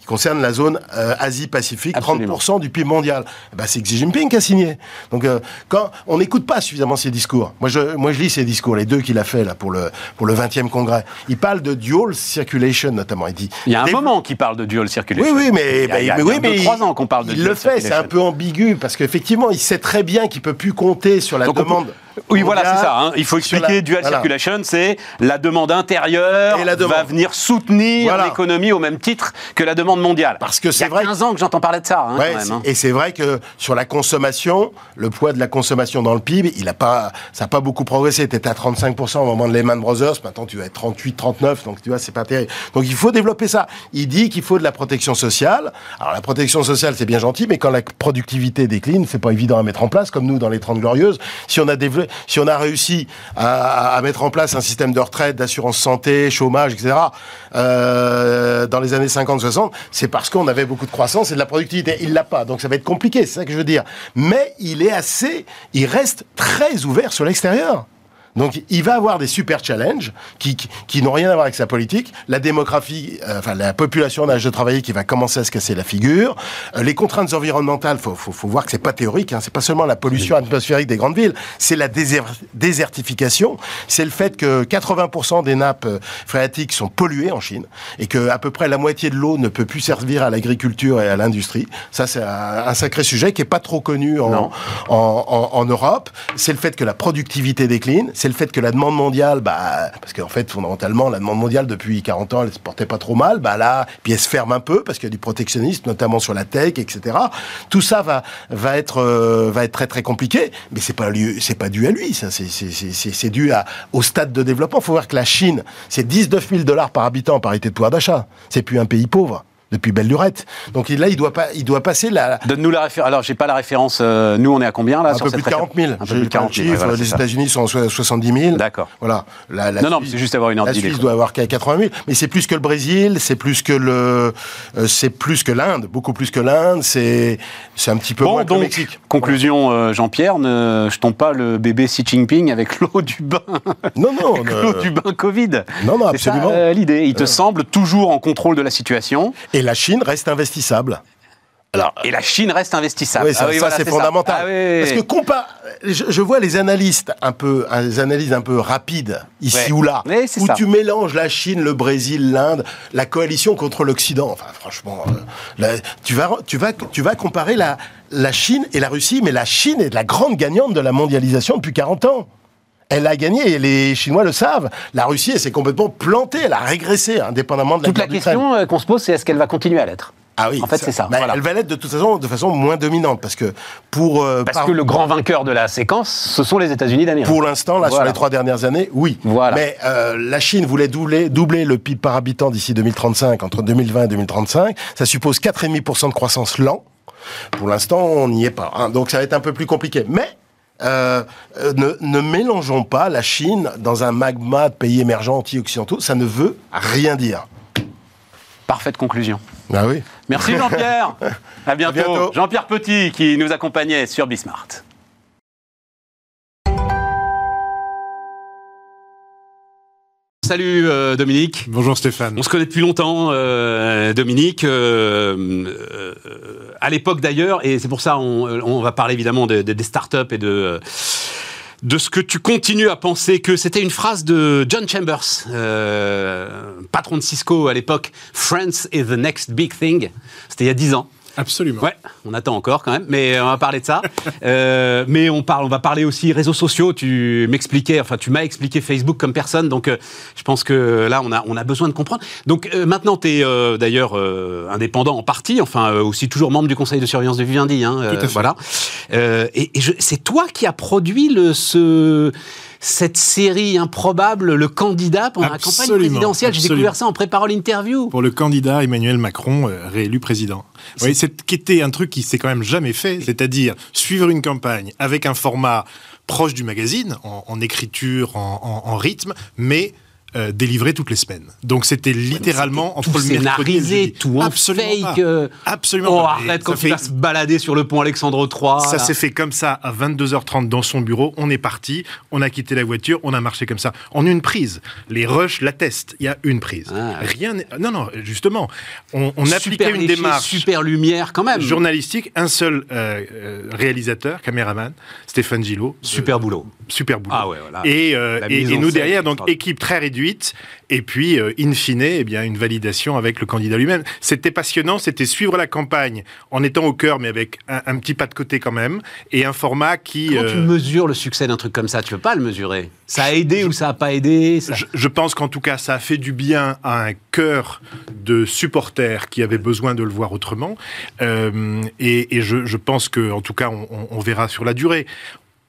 qui concerne la zone euh, Asie-Pacifique, Absolument. 30% du PIB mondial. Eh ben, c'est Xi Jinping qui a signé. Donc, euh, quand on n'écoute pas suffisamment ses discours, moi je, moi je lis ses discours, les deux qu'il a fait là pour le pour le 20e congrès. Il parle de dual circulation notamment. Il dit. Il y a un moment qui parle de dual circulation. oui, oui, mais, il y a, il y a mais oui, deux, mais trois ans qu'on parle de il dual le fait. C'est circulation. un peu ambigu parce qu'effectivement, il sait très bien qu'il peut plus compter sur la Donc, demande. Oui, voilà, c'est ça. hein. Il faut expliquer la- dual voilà. circulation, c'est la demande intérieure Et la demande. va venir soutenir Voilà. l'économie au même titre que la demande mondiale. Parce que Il y c'est a vrai 15 ans que j'entends parler de ça, hein, Ouais, quand même. c'est- hein. et c'est vrai que sur la consommation, le poids de la consommation dans le PIB, il a pas, ça n'a pas beaucoup progressé. Tu étais à 35% au moment de Lehman Brothers, maintenant tu vas être 38, 39, donc tu vois, c'est pas terrible. Donc il faut développer ça. Il dit qu'il faut de la protection sociale. Alors la protection sociale, c'est bien gentil, mais quand la productivité décline, c'est pas évident à mettre en place, comme nous dans les 30 glorieuses. Si on a développé, Si on a réussi à, à mettre en place un système de retraite, d'assurance santé, chômage, etc., euh, dans les années 50-60, c'est parce qu'on avait beaucoup de croissance et de la productivité. Il l'a pas, donc ça va être compliqué, c'est ça que je veux dire. Mais il est assez, il reste très ouvert sur l'extérieur. Donc il va avoir des super challenges qui, qui, qui n'ont rien à voir avec sa politique. La démographie, euh, enfin la population en âge de travailler qui va commencer à se casser la figure. Euh, les contraintes environnementales, faut, faut, faut voir que c'est pas théorique. Hein, c'est pas seulement la pollution atmosphérique des grandes villes, c'est la déser désertification. C'est le fait que 80% des nappes euh, phréatiques sont polluées en Chine et que à peu près la moitié de l'eau ne peut plus servir à l'agriculture et à l'industrie. Ça c'est un, un, sacré sujet qui est pas trop connu en, en, en, en Europe. C'est le fait que la productivité décline c'est le fait que la demande mondiale, bah, parce qu'en fait, fondamentalement, la demande mondiale depuis 40 ans, elle se portait pas trop mal, bah là, puis elle se ferme un peu parce qu'il y a du protectionnisme, notamment sur la tech, etc. Tout ça va va être euh, va être très très compliqué, mais c'est pas c'est pas dû à lui, ça, c'est c'est dû à, au stade de développement. Faut voir que la Chine, c'est 19 000 dollars par habitant en parité de pouvoir d'achat. C'est plus un pays pauvre depuis belle lurette. Donc là, il doit pas, il doit passer la. Donne-nous la référence. Alors, j'ai pas la référence. Euh, nous, on est à combien là Un sur peu plus de 40 000. Un peu plus de 40 000. Chiffre, les États-Unis sont à 70 000. D'accord. Voilà. La, la non, non, c'est juste avoir une La Suisse doit avoir 80 000, mais c'est plus que le Brésil, c'est plus que le, euh, c'est plus que l'Inde, beaucoup plus que l'Inde. C'est, c'est un petit peu bon, moins donc, que le Mexique. Conclusion, euh, Jean-Pierre, ne jetons pas le bébé Xi Jinping avec l'eau du bain. Non, non. l'eau du bain Covid. Non, non, absolument. C'est l'idée. Il te semble toujours en contrôle de la situation. Et la Chine reste investissable. Alors, et la Chine reste investissable. Oui, ça, ah oui, ça voilà, c'est fondamental. Ah oui, Parce que compa je, je, vois les analystes un peu, les analyses un peu rapides ici Ouais. ou là, où ça. tu mélanges la Chine, le Brésil, l'Inde, la coalition contre l'Occident. Enfin, franchement, euh, là, tu vas, tu vas, tu vas comparer la, la Chine et la Russie, mais la Chine est la grande gagnante de la mondialisation depuis 40 ans. Elle a gagné et les Chinois le savent. La Russie, elle s'est complètement plantée, elle a régressé, indépendamment de la Toute la guerre question euh, qu'on se pose, c'est est-ce qu'elle va continuer à l'être? Ah oui, En fait, c'est ça, Bah, voilà. Elle va l'être de toute façon, de façon moins dominante, parce que pour euh, Parce par- que le grand vainqueur de la séquence, ce sont les États-Unis d'Amérique. Pour l'instant, là, sur les trois dernières années, oui. Voilà. Mais euh, la Chine voulait doubler, doubler le PIB par habitant d'ici 2035, entre 2020 et 2035. Ça suppose 4,5% de croissance lent. Pour l'instant, on n'y est pas. hein. Donc, ça va être un peu plus compliqué. Mais euh, euh, ne, ne mélangeons pas la Chine dans un magma de pays émergents anti-occidentaux. Ça ne veut rien dire. Parfaite conclusion. Ah oui. Merci Jean-Pierre. à bientôt. bientôt. Jean-Pierre Petit qui nous accompagnait sur Bismart. Salut euh, Dominique. Bonjour Stéphane. On se connaît depuis longtemps, euh, Dominique. euh, à l'époque d'ailleurs, et c'est pour ça on, on va parler évidemment de- de- des startups et de de ce que tu continues à penser que c'était une phrase de John Chambers, euh, patron de Cisco à l'époque. France is the next big thing. C'était il y a 10 ans. Absolument. Ouais, on attend encore quand même, mais on va parler de ça. Euh, mais on parle, on va parler aussi réseaux sociaux. Tu m'expliquais, enfin tu m'as expliqué Facebook comme personne, donc euh, je pense que là on a on a besoin de comprendre. Donc euh, maintenant tu es d'ailleurs euh, indépendant en partie, enfin euh, aussi toujours membre du conseil de surveillance de Vivendi, hein, Tout à fait. voilà. Euh, et et c'est toi qui as produit le ce cette série improbable, le candidat pendant la campagne présidentielle. J'ai découvert ça en préparant l'interview. Pour le candidat Emmanuel Macron, euh, réélu président. Oui, c'est qui était un truc qui s'est quand même jamais fait, c'est-à-dire suivre une campagne avec un format proche du magazine, en, en écriture, en, en- en rythme, mais euh, délivré toutes les semaines. Donc c'était littéralement entre tout le mercredi et tout en Absolument fake. pas. euh, Absolument Oh, pas. Arrête quand tu fait- vas se balader sur le pont Alexandre III. Ça s'est fait comme ça à 22h30 dans son bureau. On est parti, on a quitté la voiture, on a marché comme ça. En une prise. Les rushs l'attestent. Il y a une prise. Ah. Rien. Non, non, justement. On, on appliquait une démarche Super lumière quand même. journalistique. Un seul euh, réalisateur, caméraman, Stéphane Gillot. Super boulot. Super boulot. Ah ouais, voilà. Et, et, nous derrière, donc équipe très réduite, et puis euh, in fine, eh bien une validation avec le candidat lui-même. C'était passionnant, c'était suivre la campagne en étant au cœur, mais avec un, un petit pas de côté quand même, et un format qui. Comment euh, tu mesures le succès d'un truc comme ça? Tu peux pas le mesurer. Ça a aidé ou ça a pas aidé? Ça- je, je pense qu'en tout cas, ça a fait du bien à un cœur de supporters qui avaient besoin de le voir autrement. Euh, et et je, je pense que, en tout cas, on, on- on verra sur la durée.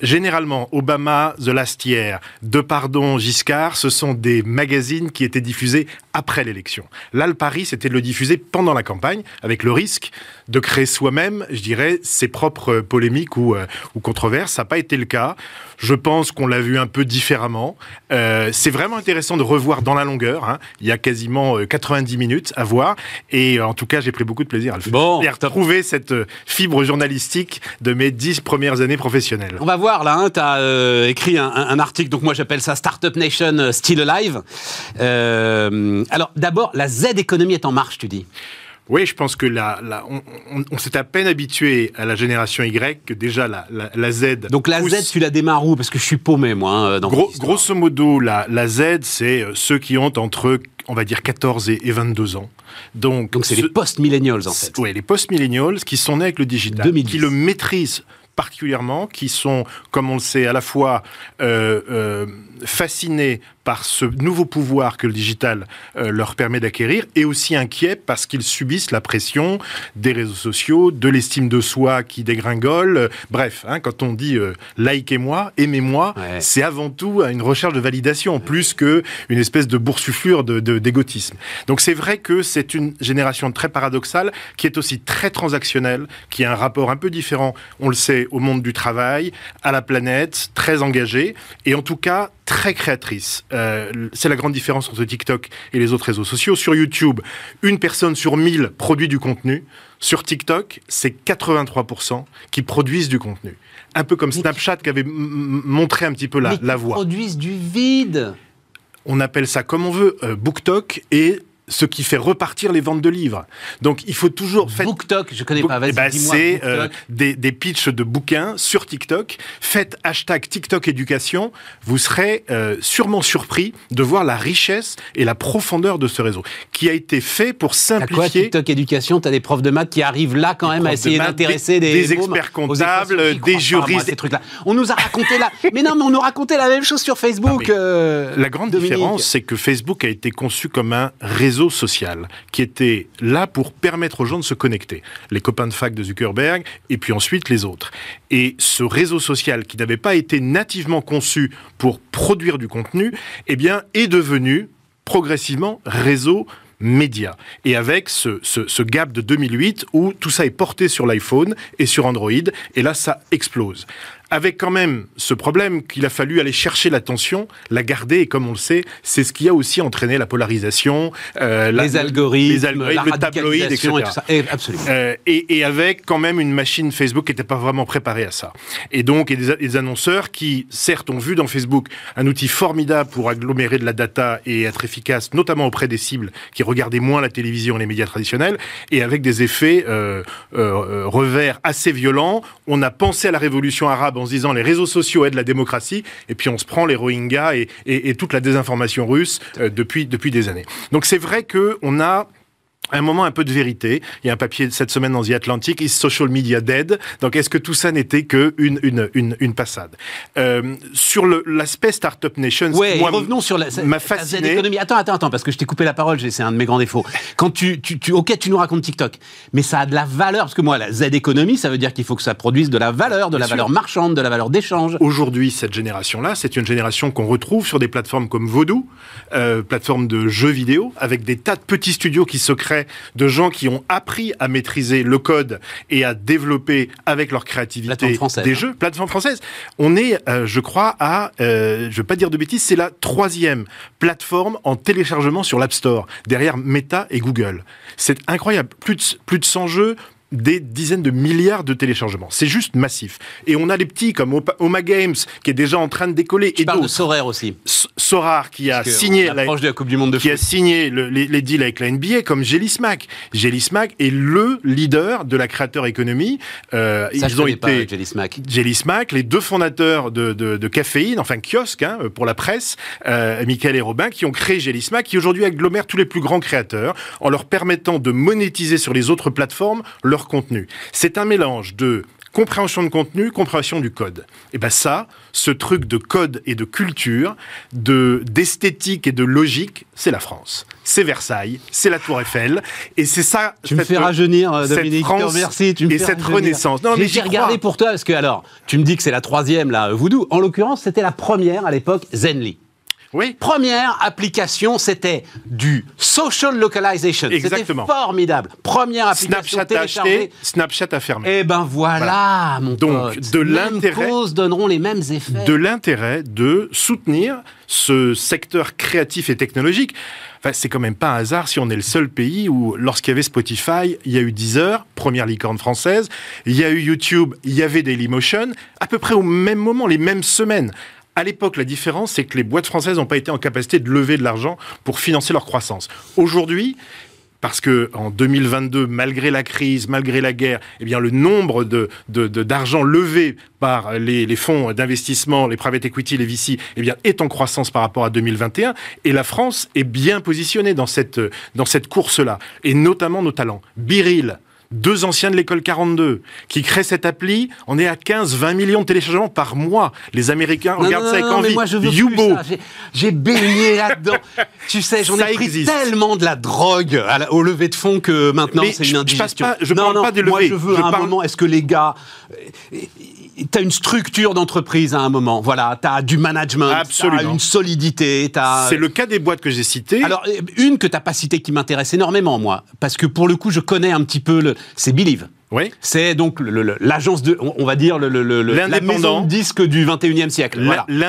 Généralement, Obama, The Last Year, De Pardon, Giscard, ce sont des magazines qui étaient diffusés après l'élection. Là, le pari, c'était de le diffuser pendant la campagne, avec le risque de créer soi-même, je dirais, ses propres polémiques ou, euh, ou controverses. Ça n'a pas été le cas. Je pense qu'on l'a vu un peu différemment. Euh, c'est vraiment intéressant de revoir dans la longueur. Hein. Il y a quasiment 90 euh, minutes à voir. Et en tout cas, j'ai pris beaucoup de plaisir à le faire. Bon, et à retrouver cette fibre journalistique de mes dix premières années professionnelles. On va voir là, hein, tu as écrit un, un, article, donc moi j'appelle ça Startup Nation Still Alive. alors d'abord, la Z-économie est en marche, tu dis oui, je pense que la, on, s'est à peine habitué à la génération Y que déjà la, la, Z. Donc la Z, tu la démarres où? Parce que je suis paumé, moi. Hein, dans grosso modo, la, Z, c'est euh, ceux qui ont entre, on va dire, 14 et, 22 ans. Donc, Donc c'est les post-millennials, en fait. Oui, les post-millennials qui sont nés avec le digital, qui le maîtrisent particulièrement, qui sont, comme on le sait, à la fois euh, euh, fascinés par ce nouveau pouvoir que le digital euh, leur permet d'acquérir, et aussi inquiets parce qu'ils subissent la pression des réseaux sociaux, de l'estime de soi qui dégringole. bref, hein, quand on dit likez-moi, aimez-moi, c'est avant tout une recherche de validation, plus que une espèce de boursouflure de, d'égotisme. Donc c'est vrai que c'est une génération très paradoxale, qui est aussi très transactionnelle, qui a un rapport un peu différent, on le sait, au monde du travail, à la planète, très engagée, et en tout cas très créatrice. Euh, c'est la grande différence entre TikTok et les autres réseaux sociaux. Sur YouTube, une personne sur mille produit du contenu. Sur TikTok, c'est 83% qui produisent du contenu. Un peu comme Snapchat qui avait montré un petit peu la, la voie. produisent du vide on appelle ça comme on veut, euh, BookTok, et ce qui fait repartir les ventes de livres. Donc il faut toujours... BookTok, je connais pas, vas-y, eh ben, C'est euh, des, des pitchs de bouquins sur TikTok. Faites hashtag TikTok éducation, vous serez euh, sûrement surpris de voir la richesse et la profondeur de ce réseau, qui a été fait pour simplifier... Quoi, TikTok éducation? T'as des profs de maths qui arrivent là quand même à essayer d'intéresser des, des, experts comptables, des juristes... ces trucs-là. On nous a raconté la... Mais non, mais on nous racontait la même chose sur Facebook. Euh, la grande différence, c'est que Facebook a été conçu comme un réseau social qui était là pour permettre aux gens de se connecter. Les copains de fac de Zuckerberg et puis ensuite les autres. Et ce réseau social qui n'avait pas été nativement conçu pour produire du contenu, eh bien, est devenu progressivement réseau média. Et avec ce, ce, ce, gap de 2008 où tout ça est porté sur l'iPhone et sur Android, et là ça explose avec quand même ce problème qu'il a fallu aller chercher l'attention, la garder, et comme on le sait, c'est ce qui a aussi entraîné la polarisation, euh, les, algorithmes, les algorithmes, le tabloïd, etc. Et, tout ça. Et, absolument. Euh, et, et, avec quand même une machine Facebook qui n'était pas vraiment préparée à ça. Et donc, a des, des, annonceurs qui, certes, ont vu dans Facebook un outil formidable pour agglomérer de la data et être efficace, notamment auprès des cibles qui regardaient moins la télévision et les médias traditionnels, et avec des effets euh, euh revers assez violents. On a pensé à la révolution arabe en se disant les réseaux sociaux aident la démocratie, et puis on se prend les Rohingyas et, toute la désinformation russe euh, depuis, depuis des années. Donc c'est vrai qu'on a un moment un peu de vérité. Il y a un papier cette semaine dans The Atlantic, Is Social Media Dead? Donc, est-ce que tout ça n'était que une, une, une, une passade? Euh, Sur l'aspect Startup Nation, ouais, moi, revenons sur la, m'a fasciné. Économie. Attends, attends, attends, parce que je t'ai coupé la parole, c'est un de mes grands défauts. Quand tu, tu, tu, ok, tu nous racontes TikTok, mais ça a de la valeur, parce que moi, la Z-économie, ça veut dire qu'il faut que ça produise de la valeur, de la valeur marchande, de la valeur d'échange. Aujourd'hui, cette génération-là, c'est une génération qu'on retrouve sur des plateformes comme Vodou, euh, plateforme de jeux vidéo, avec des tas de petits studios qui se créent de gens qui ont appris à maîtriser le code et à développer avec leur créativité des hein. jeux. Plateforme française. On est, euh, je crois, à, euh, je ne veux pas dire de bêtises, c'est la troisième plateforme en téléchargement sur l'App Store, derrière Meta et Google. C'est incroyable. Plus de, plus de 100 jeux, des dizaines de milliards de téléchargements. C'est juste massif. Et on a les petits comme Oma Games qui est déjà en train de décoller. Et parles de Sorar aussi. Sorar qui a signé la, de la Coupe du Monde de qui a signé les, deals avec la NBA comme Jelly Smack. Jelly Smack est le leader de la créateur économie. Euh, Ça, ils ont été Jelly Smack. Jelly Smack, les deux fondateurs de, de, de Caféine, enfin kiosque hein, pour la presse, euh, Michael et Robin, qui ont créé Jelly Smack, qui aujourd'hui agglomère tous les plus grands créateurs en leur permettant de monétiser sur les autres plateformes leur contenu. C'est un mélange de compréhension de contenu, compréhension du code. Et ben ça, ce truc de code et de culture, de d'esthétique et de logique, c'est la France. C'est Versailles, c'est la Tour Eiffel, et c'est ça. Tu me fais rajeunir, euh, cette Dominique. France merci. Tu me et fais cette rajeunir. renaissance. Non, mais J'ai regardé pour toi parce que alors, tu me dis que c'est la troisième là, Voodoo. En l'occurrence, c'était la première à l'époque, Zenly. Oui. Première application, c'était du social localization. C'était Exactement. formidable. Première application Snapchat a téléchargée. acheté, Snapchat a fermé. Eh ben voilà, mon Donc, pote. de l'intérêt- causes donneront les mêmes effets. de l'intérêt de soutenir ce secteur créatif et technologique. Enfin, c'est quand même pas un hasard si on est le seul pays où, lorsqu'il y avait Spotify, il y a eu Deezer, première licorne française, il y a eu YouTube, il y avait Dailymotion, à peu près au même moment, les mêmes semaines. À l'époque, la différence, c'est que les boîtes françaises n'ont pas été en capacité de lever de l'argent pour financer leur croissance. Aujourd'hui, parce que en 2022, malgré la crise, malgré la guerre, eh bien le nombre de d'argent levé par les, fonds d'investissement, les private equity, les VC, eh bien est en croissance par rapport à 2021. Et la France est bien positionnée dans cette dans cette course-là, et notamment nos talents. Biril. Deux anciens de l'école 42 qui créent cette appli, on est à 15-20 millions de téléchargements par mois. Les Américains Non, regardent non, ça avec non, envie. moi je veux Yubo. J'ai- baigné là-dedans. tu sais, j'en ai pris existe. tellement de la drogue à la- au lever de fond que maintenant c'est je- une je indigestion. passe pas- je parle pas des Moi, levées. je veux Je un parle- moment. Est-ce que les gars, euh, t'as une structure d'entreprise à un moment. Voilà, t'as du management, Absolument. t'as une solidité, c'est le cas des boîtes que j'ai citées. Alors, euh, une que t'as pas citée qui m'intéresse énormément, moi, parce que pour le coup, je connais un petit peu le. C'est Believe. oui. C'est donc l'agence de, on va dire le, le, le- le- la L'indépendant. maison de disque du 21e siècle. L'in- Voilà. Hein, de, la,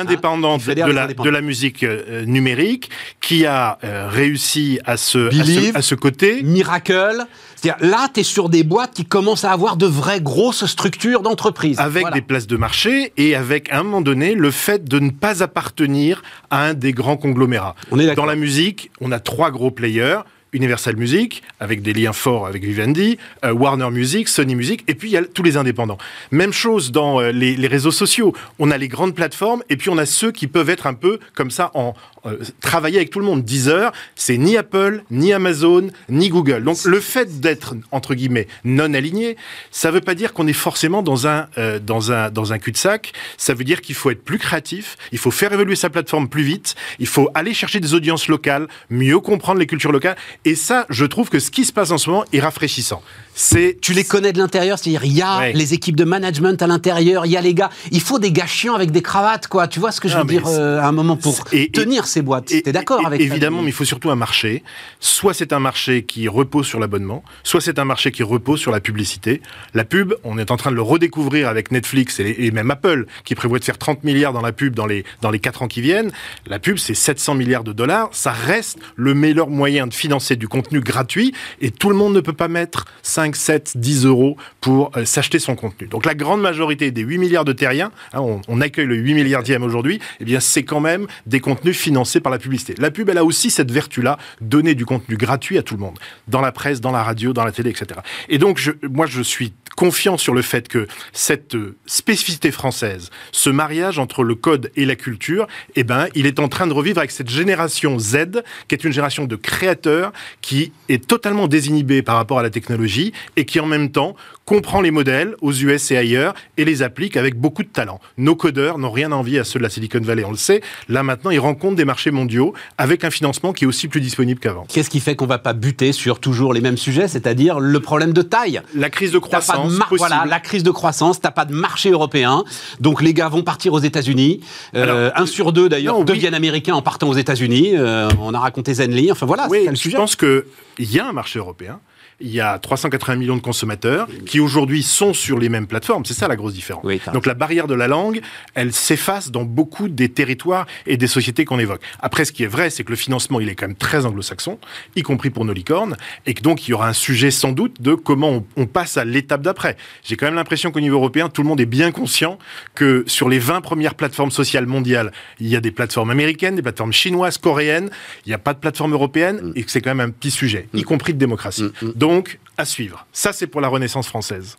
indépendants. de la musique euh, numérique qui a euh, réussi à se, à Believe. ce, à ce côté. Miracle. C'est-à-dire, là, tu es sur des boîtes qui commencent à avoir de vraies grosses structures d'entreprise. Avec Voilà. des places de marché et avec, à un moment donné, le fait de ne pas appartenir à un des grands conglomérats. On est. Dans la musique, on a trois gros players. Universal Music, avec des liens forts avec Vivendi, euh, Warner Music, Sony Music, et puis il y a tous les indépendants. Même chose dans euh, les, les réseaux sociaux. On a les grandes plateformes, et puis on a ceux qui peuvent être un peu comme ça, en euh, travailler avec tout le monde. Deezer, c'est ni Apple, ni Amazon, ni Google. Donc le fait d'être, entre guillemets, non aligné, ça veut pas dire qu'on est forcément dans un, euh, dans un, dans un cul-de-sac. Ça veut dire qu'il faut être plus créatif, il faut faire évoluer sa plateforme plus vite, il faut aller chercher des audiences locales, mieux comprendre les cultures locales. Et ça, je trouve que ce qui se passe en ce moment est rafraîchissant. C'est Tu les connais de l'intérieur, c'est-à-dire il y a Ouais. les équipes de management à l'intérieur, il y a les gars. Il faut des gars chiants avec des cravates, quoi. Tu vois ce que je Ah, veux dire euh, à un moment pour Et- et- tenir ces boîtes. T'es d'accord avec Évidemment, mais il faut surtout un marché. Soit c'est un marché qui repose sur l'abonnement, soit c'est un marché qui repose sur la publicité. La pub, on est en train de le redécouvrir avec Netflix et, et même Apple, qui prévoit de faire 30 milliards dans la pub dans les, dans les 4 ans qui viennent. La pub, c'est 700 milliards de dollars. Ça reste le meilleur moyen de financer du contenu gratuit et tout le monde ne peut pas mettre 5, 7, 10 euros pour euh, s'acheter son contenu. Donc la grande majorité des 8 milliards de terriens, hein, on, accueille le 8 milliardième aujourd'hui, eh bien c'est quand même des contenus financés par la publicité. La pub, elle a aussi cette vertu-là, donner du contenu gratuit à tout le monde, dans la presse, dans la radio, dans la télé, etc. Et donc moi je suis confiant sur le fait que cette euh, spécificité française, ce mariage entre le code et la culture, eh ben, il est en train de revivre avec cette génération Z, qui est une génération de créateurs, qui est totalement désinhibée par rapport à la technologie et qui en même temps comprend les modèles aux US et ailleurs et les applique avec beaucoup de talent. Nos codeurs n'ont rien à envier à ceux de la Silicon Valley, on le sait. Là maintenant, ils rencontrent des marchés mondiaux avec un financement qui est aussi plus disponible qu'avant. Qu'est-ce qui fait qu'on va pas buter sur toujours les mêmes sujets, c'est-à-dire le problème de taille? La crise de T'as pas de croissance voilà, la crise de croissance, t'as pas de marché européen, donc les gars vont partir aux États-Unis. Euh, un sur deux d'ailleurs non, oui. deviennent américains en partant aux États-unis. Euh, on a raconté Zenly. Enfin voilà, Oui, c'est le je sujet. pense qu'il y a un marché européen. Il y a 380 millions de consommateurs qui aujourd'hui sont sur les mêmes plateformes. C'est ça la grosse différence. Oui, Donc la barrière de la langue, elle s'efface dans beaucoup des territoires et des sociétés qu'on évoque. Après, ce qui est vrai, c'est que le financement, il est quand même très anglo-saxon, y compris pour nos licornes, et que donc il y aura un sujet sans doute de comment on, on passe à l'étape d'après. J'ai quand même l'impression qu'au niveau européen, tout le monde est bien conscient que sur les 20 premières plateformes sociales mondiales, il y a des plateformes américaines, des plateformes chinoises, coréennes, il n'y a pas de plateforme européenne, et que c'est quand même un petit sujet, y compris de démocratie. Donc, à suivre. Ça, c'est pour la Renaissance française.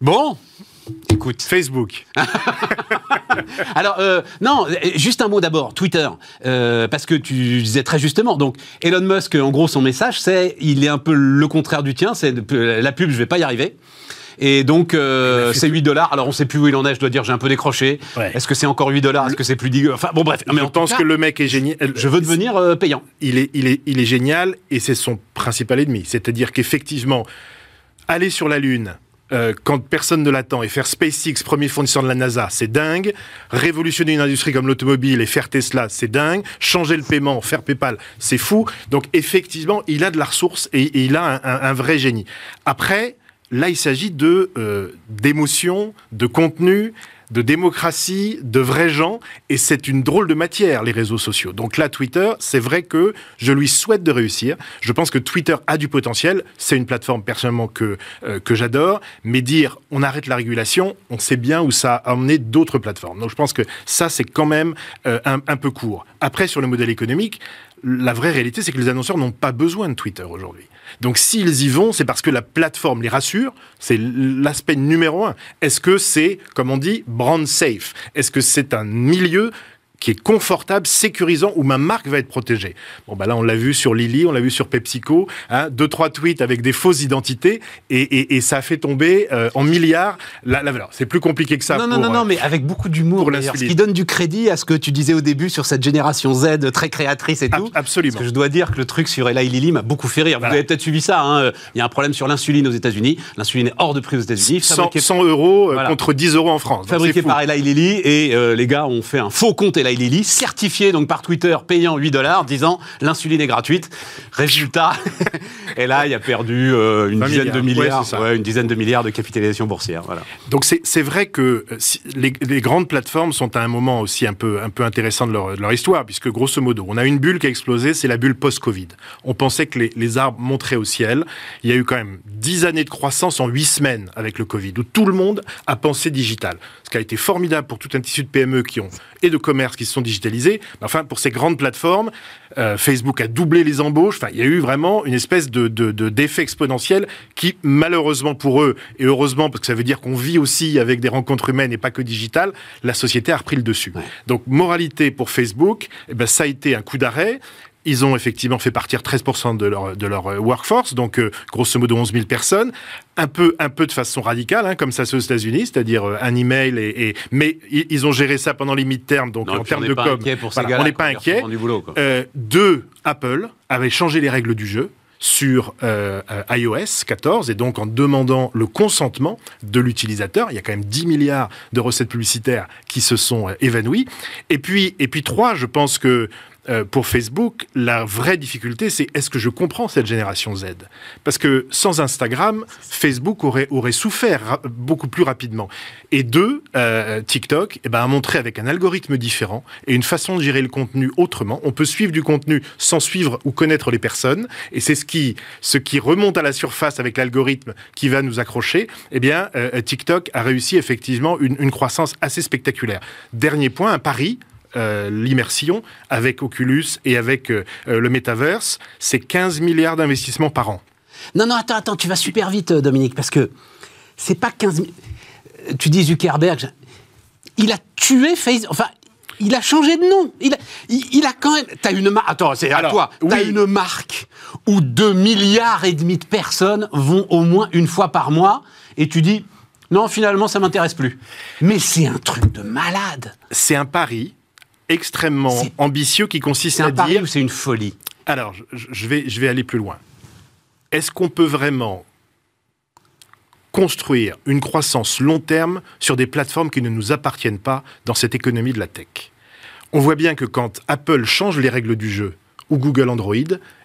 Bon, écoute. Facebook. Alors, euh, non, euh, juste un mot d'abord, Twitter. Euh, parce que tu disais très justement, donc Elon Musk, en gros, son message, c'est il est un peu le contraire du tien, c'est la pub, je vais pas y arriver. Et donc, euh, c'est 8 dollars. Alors, on sait plus où il en est. Je dois dire, j'ai un peu décroché. Ouais. Est-ce que c'est encore 8 dollars? Est-ce que c'est plus 10 Enfin, bon, bref. Mais je en pense cas, que le mec est génial. je veux devenir euh, payant. il est, il, est, il est génial et c'est son principal ennemi. C'est-à-dire qu'effectivement, aller sur la Lune euh, quand personne ne l'attend et faire SpaceX, premier fournisseur de la NASA, c'est dingue. Révolutionner une industrie comme l'automobile et faire Tesla, c'est dingue. Changer le paiement, faire PayPal, c'est fou. Donc effectivement, il a de la ressource et, et il a un, un- un vrai génie. Après, là, il s'agit de euh, d'émotions, de contenu de démocratie, de vrais gens, et c'est une drôle de matière, les réseaux sociaux. Donc là, Twitter, c'est vrai que je lui souhaite de réussir. Je pense que Twitter a du potentiel. C'est une plateforme personnellement que, euh, que j'adore, mais dire on arrête la régulation, on sait bien où ça a emmené d'autres plateformes. Donc je pense que ça, c'est quand même euh, un, un peu court. Après, sur le modèle économique, la vraie réalité, c'est que les annonceurs n'ont pas besoin de Twitter aujourd'hui. Donc s'ils y vont, c'est parce que la plateforme les rassure, c'est l'aspect numéro un. Est-ce que c'est, comme on dit, brand safe? Est-ce que c'est un milieu qui est confortable, sécurisant, où ma marque va être protégée. Bon, bah là, on l'a vu sur Lily, on l'a vu sur PepsiCo, hein, deux, trois tweets avec des fausses identités, et, et, et ça a fait tomber euh, en milliards la, la valeur. C'est plus compliqué que ça. non, non, pour, non, euh, non, mais avec beaucoup d'humour. Ce qui donne du crédit à ce que tu disais au début sur cette génération Z très créatrice et tout. absolument. Parce que je dois dire que le truc sur Eli Lilly m'a beaucoup fait rire. Voilà. Vous avez peut-être suivi ça. hein. Il y a un problème sur l'insuline aux États-Unis. L'insuline est hors de prix aux États-Unis. 100, fabriquée- 100 euros euh, Voilà. contre 10 euros en France. Fabriqué par Eli Lilly et euh, les gars ont fait un faux compte Eli Lilly, certifié donc par Twitter, payant 8 dollars, disant l'insuline est gratuite. Résultat, et là il a perdu euh, une 20 dizaine de milliards. Ouais, ouais, une dizaine de milliards de capitalisation boursière. Voilà. Donc c'est vrai que euh, si- les, les grandes plateformes sont à un moment aussi un peu, un peu intéressant de leur, de leur histoire, puisque grosso modo, on a une bulle qui a explosé, c'est la bulle post-Covid. On pensait que les, les arbres monteraient au ciel. Il y a eu quand même 10 années de croissance en 8 semaines avec le Covid, où tout le monde a pensé digital. Ce qui a été formidable pour tout un tissu de PME qui ont, et de commerce qui se sont digitalisés. Enfin, pour ces grandes plateformes, euh, Facebook a doublé les embauches. Enfin, il y a eu vraiment une espèce de, de, de- d'effet exponentiel qui, malheureusement pour eux, et heureusement parce que ça veut dire qu'on vit aussi avec des rencontres humaines et pas que digitales, la société a repris le dessus. Ouais. Donc, moralité pour Facebook, eh ben, ça a été un coup d'arrêt. Ils ont effectivement fait partir 13% de leur, de leur euh, workforce, donc euh, grosso modo 11 000 personnes, un peu, un peu de façon radicale, hein, comme ça fait aux États-Unis, c'est-à-dire euh, un email, et, et, mais ils ont géré ça pendant les mid-terms, donc Non, en termes on de com, voilà, on n'est pas inquiet. boulot. Euh, deux, Apple avait changé les règles du jeu sur euh, iOS 14 et donc en demandant le consentement de l'utilisateur. Il y a quand même 10 milliards de recettes publicitaires qui se sont évanouies. Et puis, et puis trois, je pense que euh, pour Facebook, la vraie difficulté, c'est est-ce que je comprends cette génération Z? Parce que sans Instagram, Facebook aurait, souffert beaucoup plus rapidement. Et deux, euh, TikTok eh ben, a montré avec un algorithme différent et une façon de gérer le contenu autrement. On peut suivre du contenu sans suivre ou connaître les personnes. Et c'est ce qui, remonte à la surface avec l'algorithme qui va nous accrocher. Eh bien, euh, TikTok a réussi effectivement une, une croissance assez spectaculaire. Dernier point, un pari euh, l'immersion avec Oculus et avec euh, euh, le metaverse, c'est 15 milliards d'investissements par an. Non, non, attends, attends, tu vas super vite, Dominique, parce que c'est pas 15 000. Euh, Tu dis Zuckerberg, il a tué Facebook. Enfin, il a changé de nom. Il a, il, il a quand même. T'as une marque. Attends, c'est à Alors, toi. T'as oui. une marque où 2 milliards et demi de personnes vont au moins une fois par mois, et tu dis. Non, finalement, ça m'intéresse plus. Mais c'est un truc de malade. C'est un pari extrêmement ambitieux qui consiste à dire ou c'est une folie Alors, je, je vais, je vais aller plus loin. Est-ce qu'on peut vraiment construire une croissance long terme sur des plateformes qui ne nous appartiennent pas dans cette économie de la tech? On voit bien que quand Apple change les règles du jeu ou Google Android,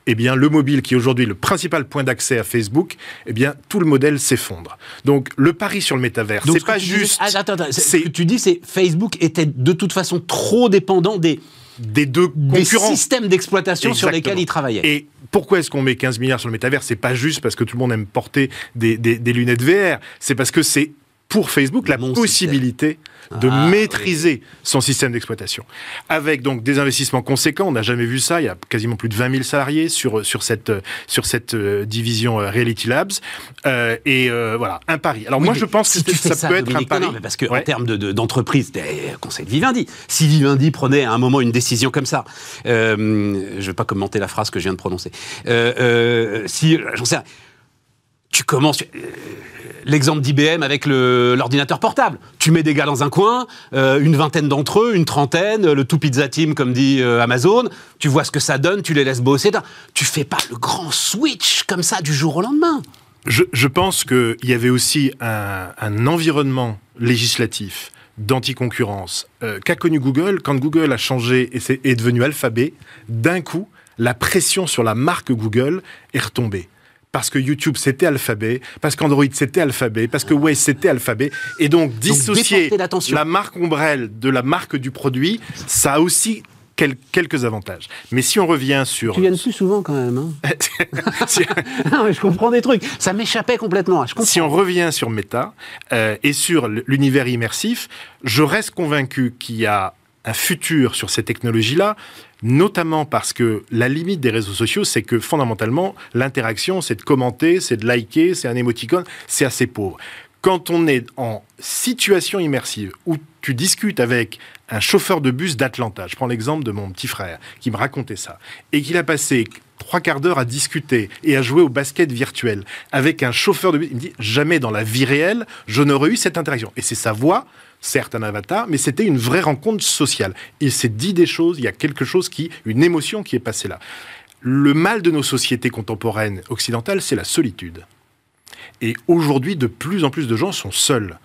eh bien le mobile qui est aujourd'hui le principal point d'accès à Facebook, eh bien tout le modèle s'effondre. Donc le pari sur le métavers, c'est ce pas juste Ah, attends, attends, Ce que tu dis, c'est Facebook était de toute façon trop dépendant des, des deux des concurrents. systèmes d'exploitation sur lesquels il travaillait. Et pourquoi est-ce qu'on met 15 milliards sur le métavers? C'est pas juste parce que tout le monde aime porter des, des- des lunettes VR. C'est parce que c'est pour Facebook la possibilité de Ah, maîtriser son système d'exploitation. Avec donc des investissements conséquents, on n'a jamais vu ça, il y a quasiment plus de 20 000 salariés sur, sur cette, euh, sur cette division euh, Reality Labs. Euh, et euh, voilà, un pari. Alors Oui, moi je pense si que ça, peut être un pari. non, mais parce qu'en Ouais. termes de- de- d'entreprise, de, conseil de Vivendi, si Vivendi prenait à un moment une décision comme ça, euh, je ne vais pas commenter la phrase que je viens de prononcer, si, j'en sais rien, tu commences. euh, L'exemple d'IBM avec l'ordinateur portable. Tu mets des gars dans un coin, euh, une vingtaine d'entre eux, une trentaine, le tout pizza team comme dit euh, Amazon. Tu vois ce que ça donne, tu les laisses bosser. Tu fais pas le grand switch comme ça du jour au lendemain. Je, pense qu'il y avait aussi un, environnement législatif d'anticoncurrence qu'a connu Google. Quand Google a changé et est devenu Alphabet, d'un coup, la pression sur la marque Google est retombée. Parce que YouTube c'était Alphabet, parce qu'Android c'était Alphabet, parce que Waze c'était Alphabet, et donc dissocier la marque ombrelle de la marque du produit, ça a aussi quel- quelques avantages. Mais si on revient sur Tu viennes plus souvent quand même. hein. si- non, mais je comprends des trucs. Ça m'échappait complètement. Je si on revient sur Meta euh, et sur l'univers immersif, je reste convaincu qu'il y a un futur sur ces technologies-là, notamment parce que la limite des réseaux sociaux, c'est que fondamentalement, l'interaction, c'est de commenter, c'est de liker, c'est un émoticône, c'est assez pauvre. Quand on est en situation immersive où tu discutes avec un chauffeur de bus d'Atlanta, je prends l'exemple de mon petit frère qui me racontait ça, et qu'il a passé trois quarts d'heure à discuter et à jouer au basket virtuel avec un chauffeur de bus, il me dit jamais dans la vie réelle je n'aurais eu cette interaction. Et c'est sa voix, certes un avatar, mais c'était une vraie rencontre sociale. Il s'est dit des choses, il y a quelque chose qui, une émotion qui est passée là. Le mal de nos sociétés contemporaines occidentales, c'est la solitude. Et aujourd'hui, de plus en plus de gens sont seuls.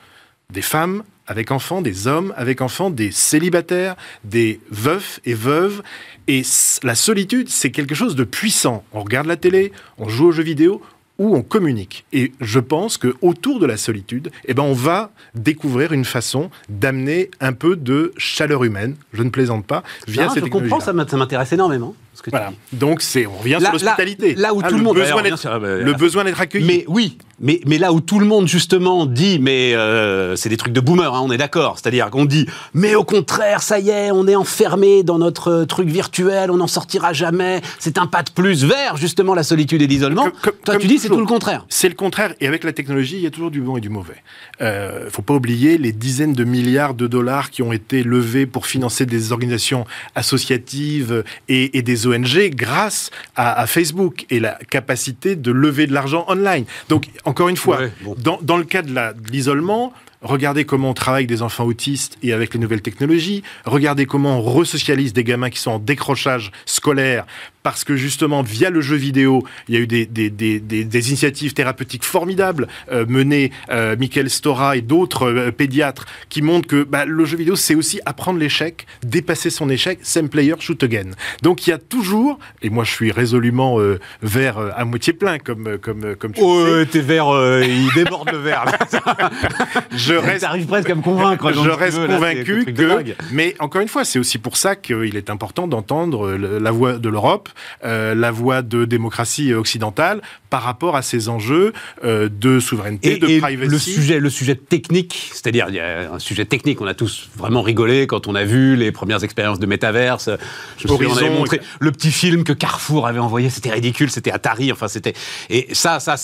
Des femmes avec enfants, des hommes avec enfants, des célibataires, des veufs et veuves. Et la solitude, c'est quelque chose de puissant. On regarde la télé, on joue aux jeux vidéo ou on communique. Et je pense que autour de la solitude, eh ben, on va découvrir une façon d'amener un peu de chaleur humaine, je ne plaisante pas, via Non, je comprends, ça m'intéresse énormément. Ce que tu Voilà. dis. Donc c'est, on revient Là- sur l'hospitalité. là où Ah, tout le monde- besoin d'être- le besoin d'être accueilli. Mais oui, mais, mais là où tout le monde justement dit, mais euh, c'est des trucs de boomer, hein, on est d'accord. C'est-à-dire qu'on dit, mais au contraire, ça y est, on est enfermé dans notre euh, truc virtuel, on n'en sortira jamais. C'est un pas de plus vers justement la solitude et l'isolement. Comme- comme- Toi, comme tu dis, c'est tout le contraire. C'est le contraire. Et avec la technologie, il y a toujours du bon et du mauvais. Euh, faut pas oublier les dizaines de milliards de dollars qui ont été levés pour financer des organisations associatives et, et des ONG grâce à, à Facebook et la capacité de lever de l'argent online. Donc, encore une fois, Ouais, bon. dans, dans le cas de l'isolement, regardez comment on travaille avec des enfants autistes et avec les nouvelles technologies. Regardez comment on resocialise des gamins qui sont en décrochage scolaire parce que justement, via le jeu vidéo, il y a eu des, des, des, des- des initiatives thérapeutiques formidables euh, menées euh, Michael Stora et d'autres euh, pédiatres qui montrent que bah, le jeu vidéo, c'est aussi apprendre l'échec, dépasser son échec, same player, shoot again. Donc il y a toujours, et moi je suis résolument euh, vert euh, à moitié plein, comme, euh, comme, comme tu le sais. Oh, tes verres, euh, il déborde le verre. Je reste T'arrives presque à me convaincre. je reste veux, là, convaincu que. Mais encore une fois, c'est aussi pour ça qu'il est important d'entendre le- la voix de l'Europe, euh, la voix de démocratie occidentale par rapport à ces enjeux euh, de souveraineté, Et, de et privacy. le sujet, le sujet technique, c'est-à-dire il y a un sujet technique, on a tous vraiment rigolé quand on a vu les premières expériences de métaverse. Je me souviens, on avait montré le petit film que Carrefour avait envoyé, c'était ridicule, c'était Atari, enfin c'était. Et ça, ça,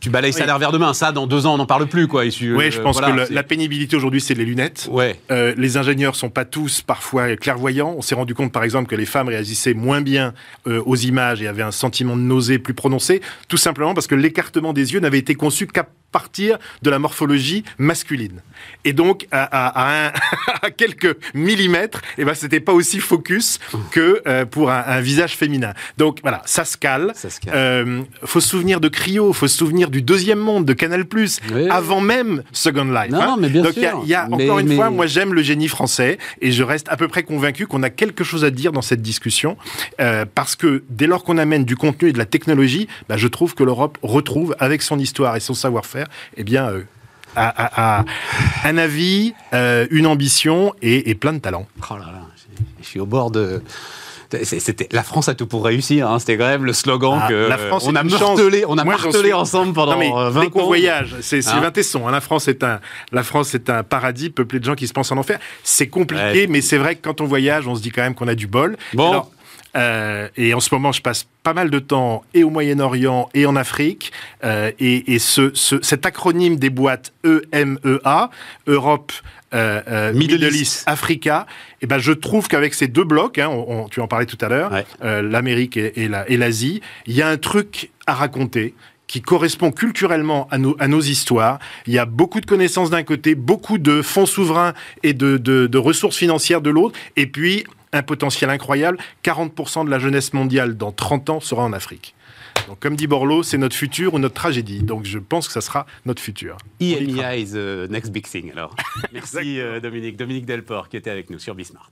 tu balayes ça d'un revers de main. Ça, dans deux ans, on n'en parle plus, quoi. issu- Oui, je euh, pense voilà, que le- la pénibilité aujourd'hui, c'est les lunettes. Ouais. Euh, les ingénieurs sont pas tous parfois clairvoyants. On s'est rendu compte, par exemple, que les femmes réagissaient moins bien euh, aux images et avaient un sentiment de nausée plus prononcé, tout simplement parce que l'écartement des yeux n'avait été conçu qu'à partir de la morphologie masculine. Et donc, à, à- à un- à quelques millimètres, eh ben, c'était pas aussi focus que euh, pour un, un visage féminin. Donc voilà, ça se cale. Ça se cale. Euh, faut se souvenir de Cryo, faut se souvenir du deuxième monde de Canal+, Oui. avant même Second Life. Non, hein. non, mais bien Donc il y a- sûr. il y a, Mais- encore une mais- fois, moi j'aime le génie français et je reste à peu près convaincu qu'on a quelque chose à dire dans cette discussion euh, parce que dès lors qu'on amène du contenu et de la technologie, bah, je trouve que l'Europe retrouve avec son histoire et son savoir-faire, eh bien, euh, un avis, euh, une ambition et, et plein de talent. Oh là là, je- suis au bord de. C'était la France a tout pour réussir. hein, C'était quand même le slogan Ah, que la France on a martelé, on a Moi, martelé ensemble pendant Non, mais euh, 20 dès qu'on ans. voyage, c'est Sylvain Tesson. hein, la France est un, la France est un paradis peuplé de gens qui se pensent en enfer. C'est compliqué, Ouais. mais c'est vrai que quand on voyage, on se dit quand même qu'on a du bol. Bon. Alors, euh, et en ce moment, je passe pas mal de temps et au Moyen-Orient et en Afrique. euh, et et ce, ce- cet acronyme des boîtes EMEA, Europe, euh, euh, Middle East. East, Africa, et ben je trouve qu'avec ces deux blocs, hein, on- on- tu en parlais tout à l'heure, Ouais. l'Amérique et, et la- et l'Asie, il y a un truc à raconter qui correspond culturellement à nos, à nos histoires. Il y a beaucoup de connaissances d'un côté, beaucoup de fonds souverains et de, de, de ressources financières de l'autre, et puis un potentiel incroyable. 40% de la jeunesse mondiale dans 30 ans sera en Afrique. Donc, comme dit Borloo, c'est notre futur ou notre tragédie. Donc, je pense que ça sera notre futur. EMEA is the next big thing, alors. Merci euh, Dominique. Dominique Delport qui était avec nous sur Bismart.